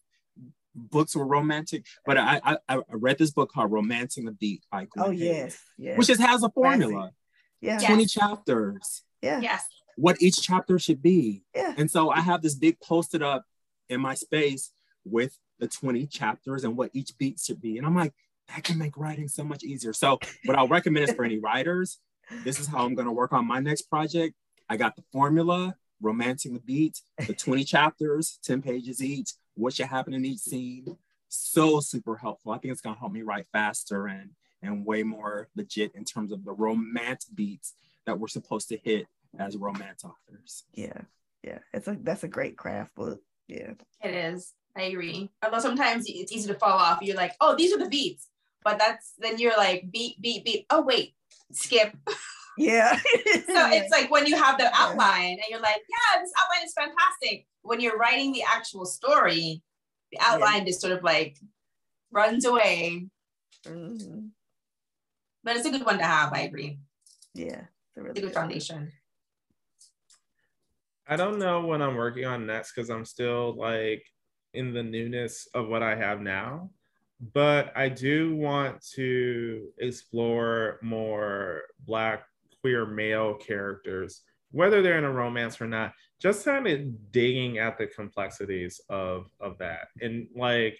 [SPEAKER 3] books were romantic, but I, I, I read this book called Romancing the Beat by
[SPEAKER 1] Gwen Oh yes, yes.
[SPEAKER 3] Which just has a formula. Yeah. 20 yes. chapters.
[SPEAKER 1] Yeah. Yes.
[SPEAKER 3] What each chapter should be.
[SPEAKER 1] Yeah.
[SPEAKER 3] And so I have this big posted up in my space with the 20 chapters and what each beat should be. And I'm like, that can make writing so much easier. So what I'll recommend is for any writers, this is how I'm going to work on my next project. I got the formula, romancing the beat, the 20 chapters, 10 pages each, what should happen in each scene. So super helpful. I think it's gonna help me write faster and and way more legit in terms of the romance beats that we're supposed to hit as romance authors.
[SPEAKER 1] Yeah, yeah, it's a that's a great craft book. Yeah,
[SPEAKER 4] it is. I agree. Although sometimes it's easy to fall off. You're like, oh, these are the beats, but that's then you're like beat, beat, beat. Oh wait, skip.
[SPEAKER 1] Yeah. so
[SPEAKER 4] it's like when you have the outline and you're like, yeah, this outline is fantastic. When you're writing the actual story, the outline yeah. just sort of like runs away. Mm-hmm. But it's a good one to have. I agree.
[SPEAKER 1] Yeah.
[SPEAKER 4] It's a really good foundation.
[SPEAKER 5] I don't know when I'm working on next because I'm still like in the newness of what I have now but I do want to explore more Black queer male characters, whether they're in a romance or not, just kind of digging at the complexities of of that. And like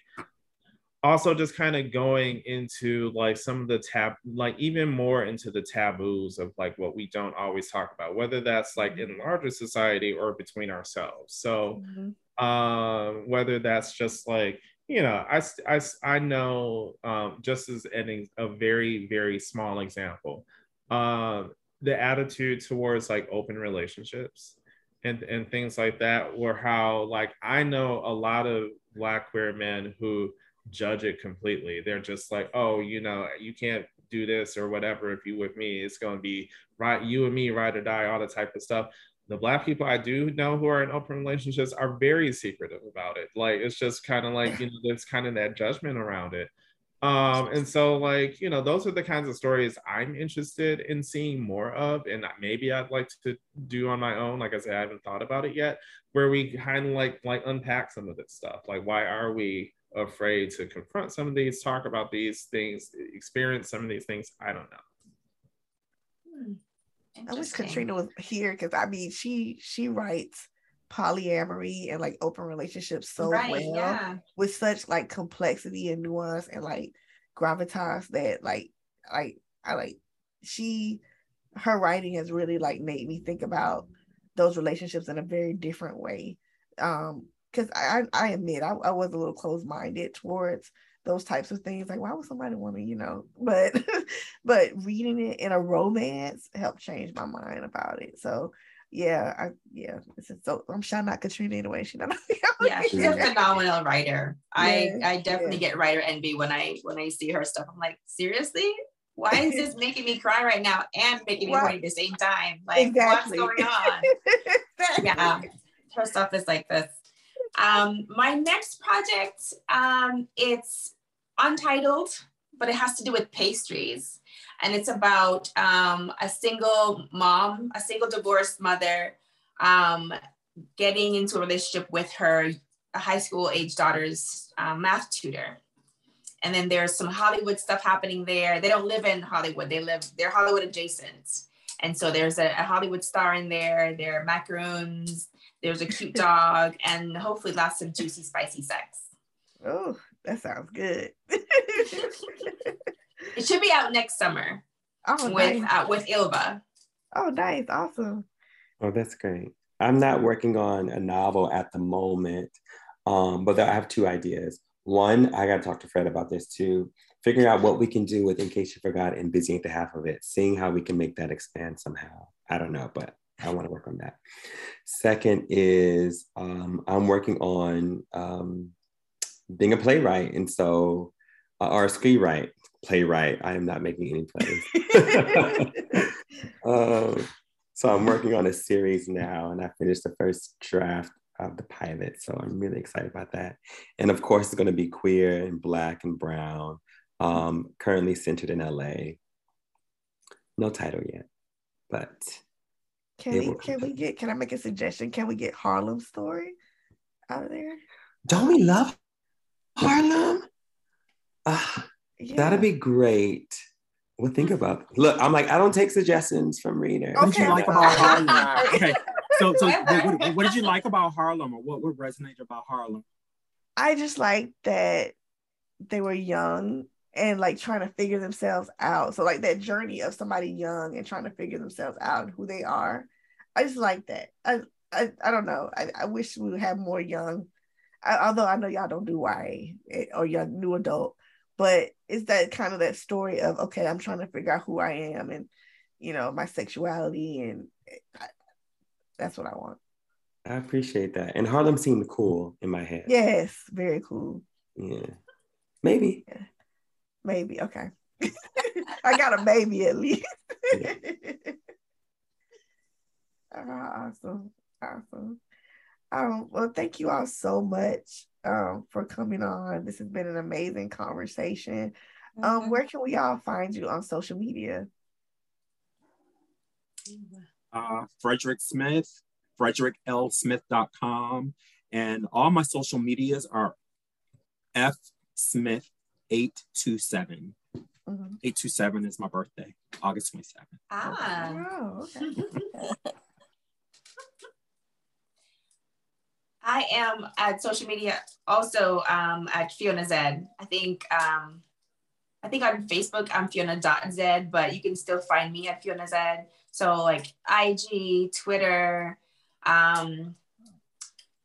[SPEAKER 5] also just kind of going into like some of the tab like even more into the taboos of like what we don't always talk about whether that's like in larger society or between ourselves so mm-hmm. um whether that's just like you know i i, I know um just as an, a very very small example um the attitude towards like open relationships and and things like that or how like i know a lot of black queer men who judge it completely. They're just like oh you know you can't do this or whatever if you with me. It's going to be right you and me ride or die all the type of stuff. The black people i do know who are in open relationships are very secretive about it. Like it's just kind of like you know there's kind of that judgment around it. Um, and so, like, you know, those are the kinds of stories I'm interested in seeing more of, and maybe I'd like to do on my own. Like I said, I haven't thought about it yet, where we kind of like like unpack some of this stuff. Like, why are we afraid to confront some of these, talk about these things, experience some of these things? I don't know.
[SPEAKER 1] Hmm. I wish Katrina was here because I mean, she she writes polyamory and like open relationships so right, well yeah. with such like complexity and nuance and like gravitas that like like I like she her writing has really like made me think about those relationships in a very different way. Um, because I, I admit I, I was a little closed-minded towards those types of things. Like, why would somebody want to, you know? But but reading it in a romance helped change my mind about it. So yeah, I yeah, so I'm sure not Katrina anyway. She not
[SPEAKER 4] yeah, she's a phenomenal writer. Yeah, I I definitely yeah. get writer envy when I when I see her stuff. I'm like, seriously, why is this making me cry right now and making me right. at the same time? Like, exactly. what's going on? exactly. Yeah, her stuff is like this. Um, my next project, um, it's untitled, but it has to do with pastries and it's about um, a single mom, a single divorced mother, um, getting into a relationship with her high school age daughter's uh, math tutor. and then there's some Hollywood stuff happening there. They don't live in Hollywood; they live they're Hollywood adjacent, and so there's a, a Hollywood star in there. There are macaroons. There's a cute dog, and hopefully lots of juicy, spicy sex.
[SPEAKER 1] Oh, that sounds good.
[SPEAKER 4] it should be out next summer. Oh, with nice. uh, with Ilva.
[SPEAKER 1] Oh, nice, awesome.
[SPEAKER 2] Oh, that's great. I'm not working on a novel at the moment, um, but I have two ideas. One, I got to talk to Fred about this too. Figuring out what we can do with In Case You Forgot and Busy Ain't the Half of It, seeing how we can make that expand somehow. I don't know, but I want to work on that. Second is um, I'm working on um, being a playwright. And so, uh, or a screenwrite, playwright. I am not making any plays. um, so I'm working on a series now, and I finished the first draft of the pilot. So I'm really excited about that. And of course, it's going to be queer and black and brown. Um, currently centered in LA. No title yet, but
[SPEAKER 1] can we can we get can I make a suggestion? Can we get Harlem story out of there?
[SPEAKER 2] Don't we love Harlem? Uh, yeah. That'd be great. Well, think about. Look, I'm like, I don't take suggestions from readers.
[SPEAKER 3] What did you like about Harlem? okay, so so what, what, what, did you like about Harlem, or what what resonated about Harlem?
[SPEAKER 1] I just like that they were young and like trying to figure themselves out. So like that journey of somebody young and trying to figure themselves out who they are. I just like that. I I, I don't know. I, I wish we would have more young. I, although I know y'all don't do YA eh, or young new adult, but it's that kind of that story of okay i'm trying to figure out who i am and you know my sexuality and I, that's what i want
[SPEAKER 2] i appreciate that and harlem seemed cool in my head
[SPEAKER 1] yes very cool
[SPEAKER 2] yeah maybe yeah.
[SPEAKER 1] Maybe okay i got a baby at least oh, awesome awesome um, well thank you all so much um, for coming on. This has been an amazing conversation. Um, mm-hmm. Where can we all find you on social media?
[SPEAKER 3] Uh, Frederick Smith, frederickelsmith.com. And all my social medias are F Smith 827. Mm-hmm. 827 is my birthday, August 27th.
[SPEAKER 4] Ah. Oh, okay. I am at social media also um, at Fiona Zedde. I think um, I think on Facebook I'm Fiona.zedde, but you can still find me at Fiona Zedde. So like IG, Twitter, um,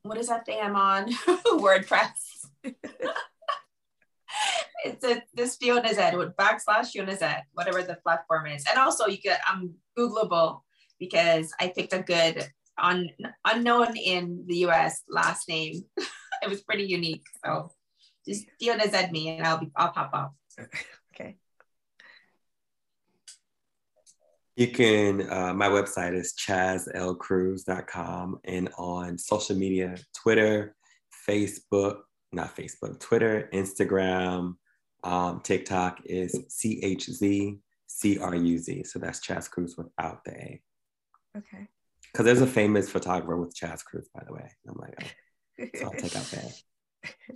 [SPEAKER 4] what is that thing I'm on? WordPress. it's a this Fiona Zedde with backslash Fiona Zedde, whatever the platform is. And also you get I'm Googleable because I picked a good un, unknown in the US last name. it was pretty unique. So just Fiona said me and I'll be I'll pop up.
[SPEAKER 1] okay.
[SPEAKER 2] You can, uh, my website is chazlcruz.com and on social media, Twitter, Facebook, not Facebook, Twitter, Instagram, um, TikTok is C H Z C R U Z. So that's Chaz Cruz without the A.
[SPEAKER 1] Okay
[SPEAKER 2] because there's a famous photographer with Chaz Cruz, by the way. I'm like, oh. so I'll take out that.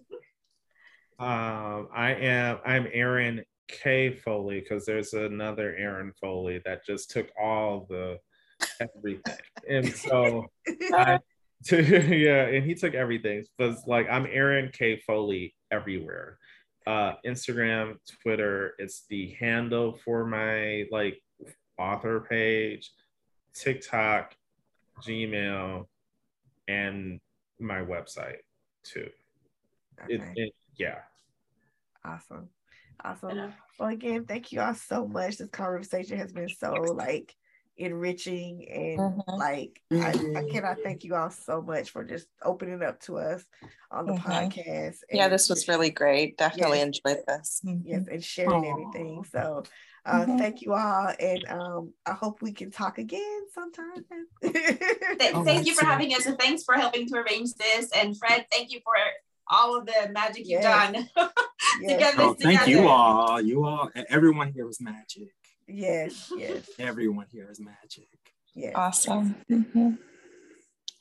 [SPEAKER 5] Um, I am I'm Aaron K Foley because there's another Aaron Foley that just took all the everything, and so I, yeah, and he took everything. But like I'm Aaron K Foley everywhere. Uh, Instagram, Twitter, it's the handle for my like author page. TikTok, Gmail, and my website too. Okay. It, it, yeah.
[SPEAKER 1] Awesome. Awesome. Well, again, thank you all so much. This conversation has been so like enriching and mm-hmm. like I, I, mm-hmm. cannot thank you all so much for just opening up to us on the mm-hmm. podcast.
[SPEAKER 6] yeah, this was really great. Definitely yes, enjoyed this.
[SPEAKER 1] Mm-hmm. Yes, and sharing Aww. everything. So uh, mm-hmm. Thank you all, and um, I hope we can talk again sometime.
[SPEAKER 4] Th- oh, thank you for having us, and thanks for helping to arrange this. And Fred, thank you for all of the magic you've done
[SPEAKER 3] yes. to get oh, this Thank you all. You all, everyone here was magic.
[SPEAKER 1] Yes, yes.
[SPEAKER 3] Everyone here is magic.
[SPEAKER 6] Yes. Awesome. Mm-hmm.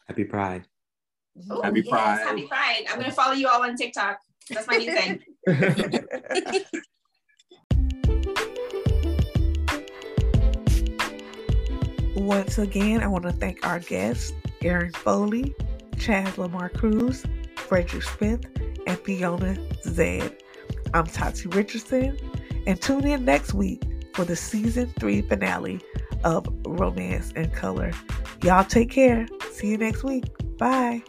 [SPEAKER 2] Happy Pride.
[SPEAKER 4] Ooh,
[SPEAKER 3] happy
[SPEAKER 4] yes,
[SPEAKER 3] Pride.
[SPEAKER 4] Happy Pride. I'm going to follow you all on TikTok. That's my new thing.
[SPEAKER 1] Once again, I want to thank our guests, Aaron Foley, Chaz Lamar Cruz, Frederick Smith, and Fiona Zedde. I'm Tati Richardson, and tune in next week for the season three finale of Romance in Color. Y'all take care. See you next week. Bye.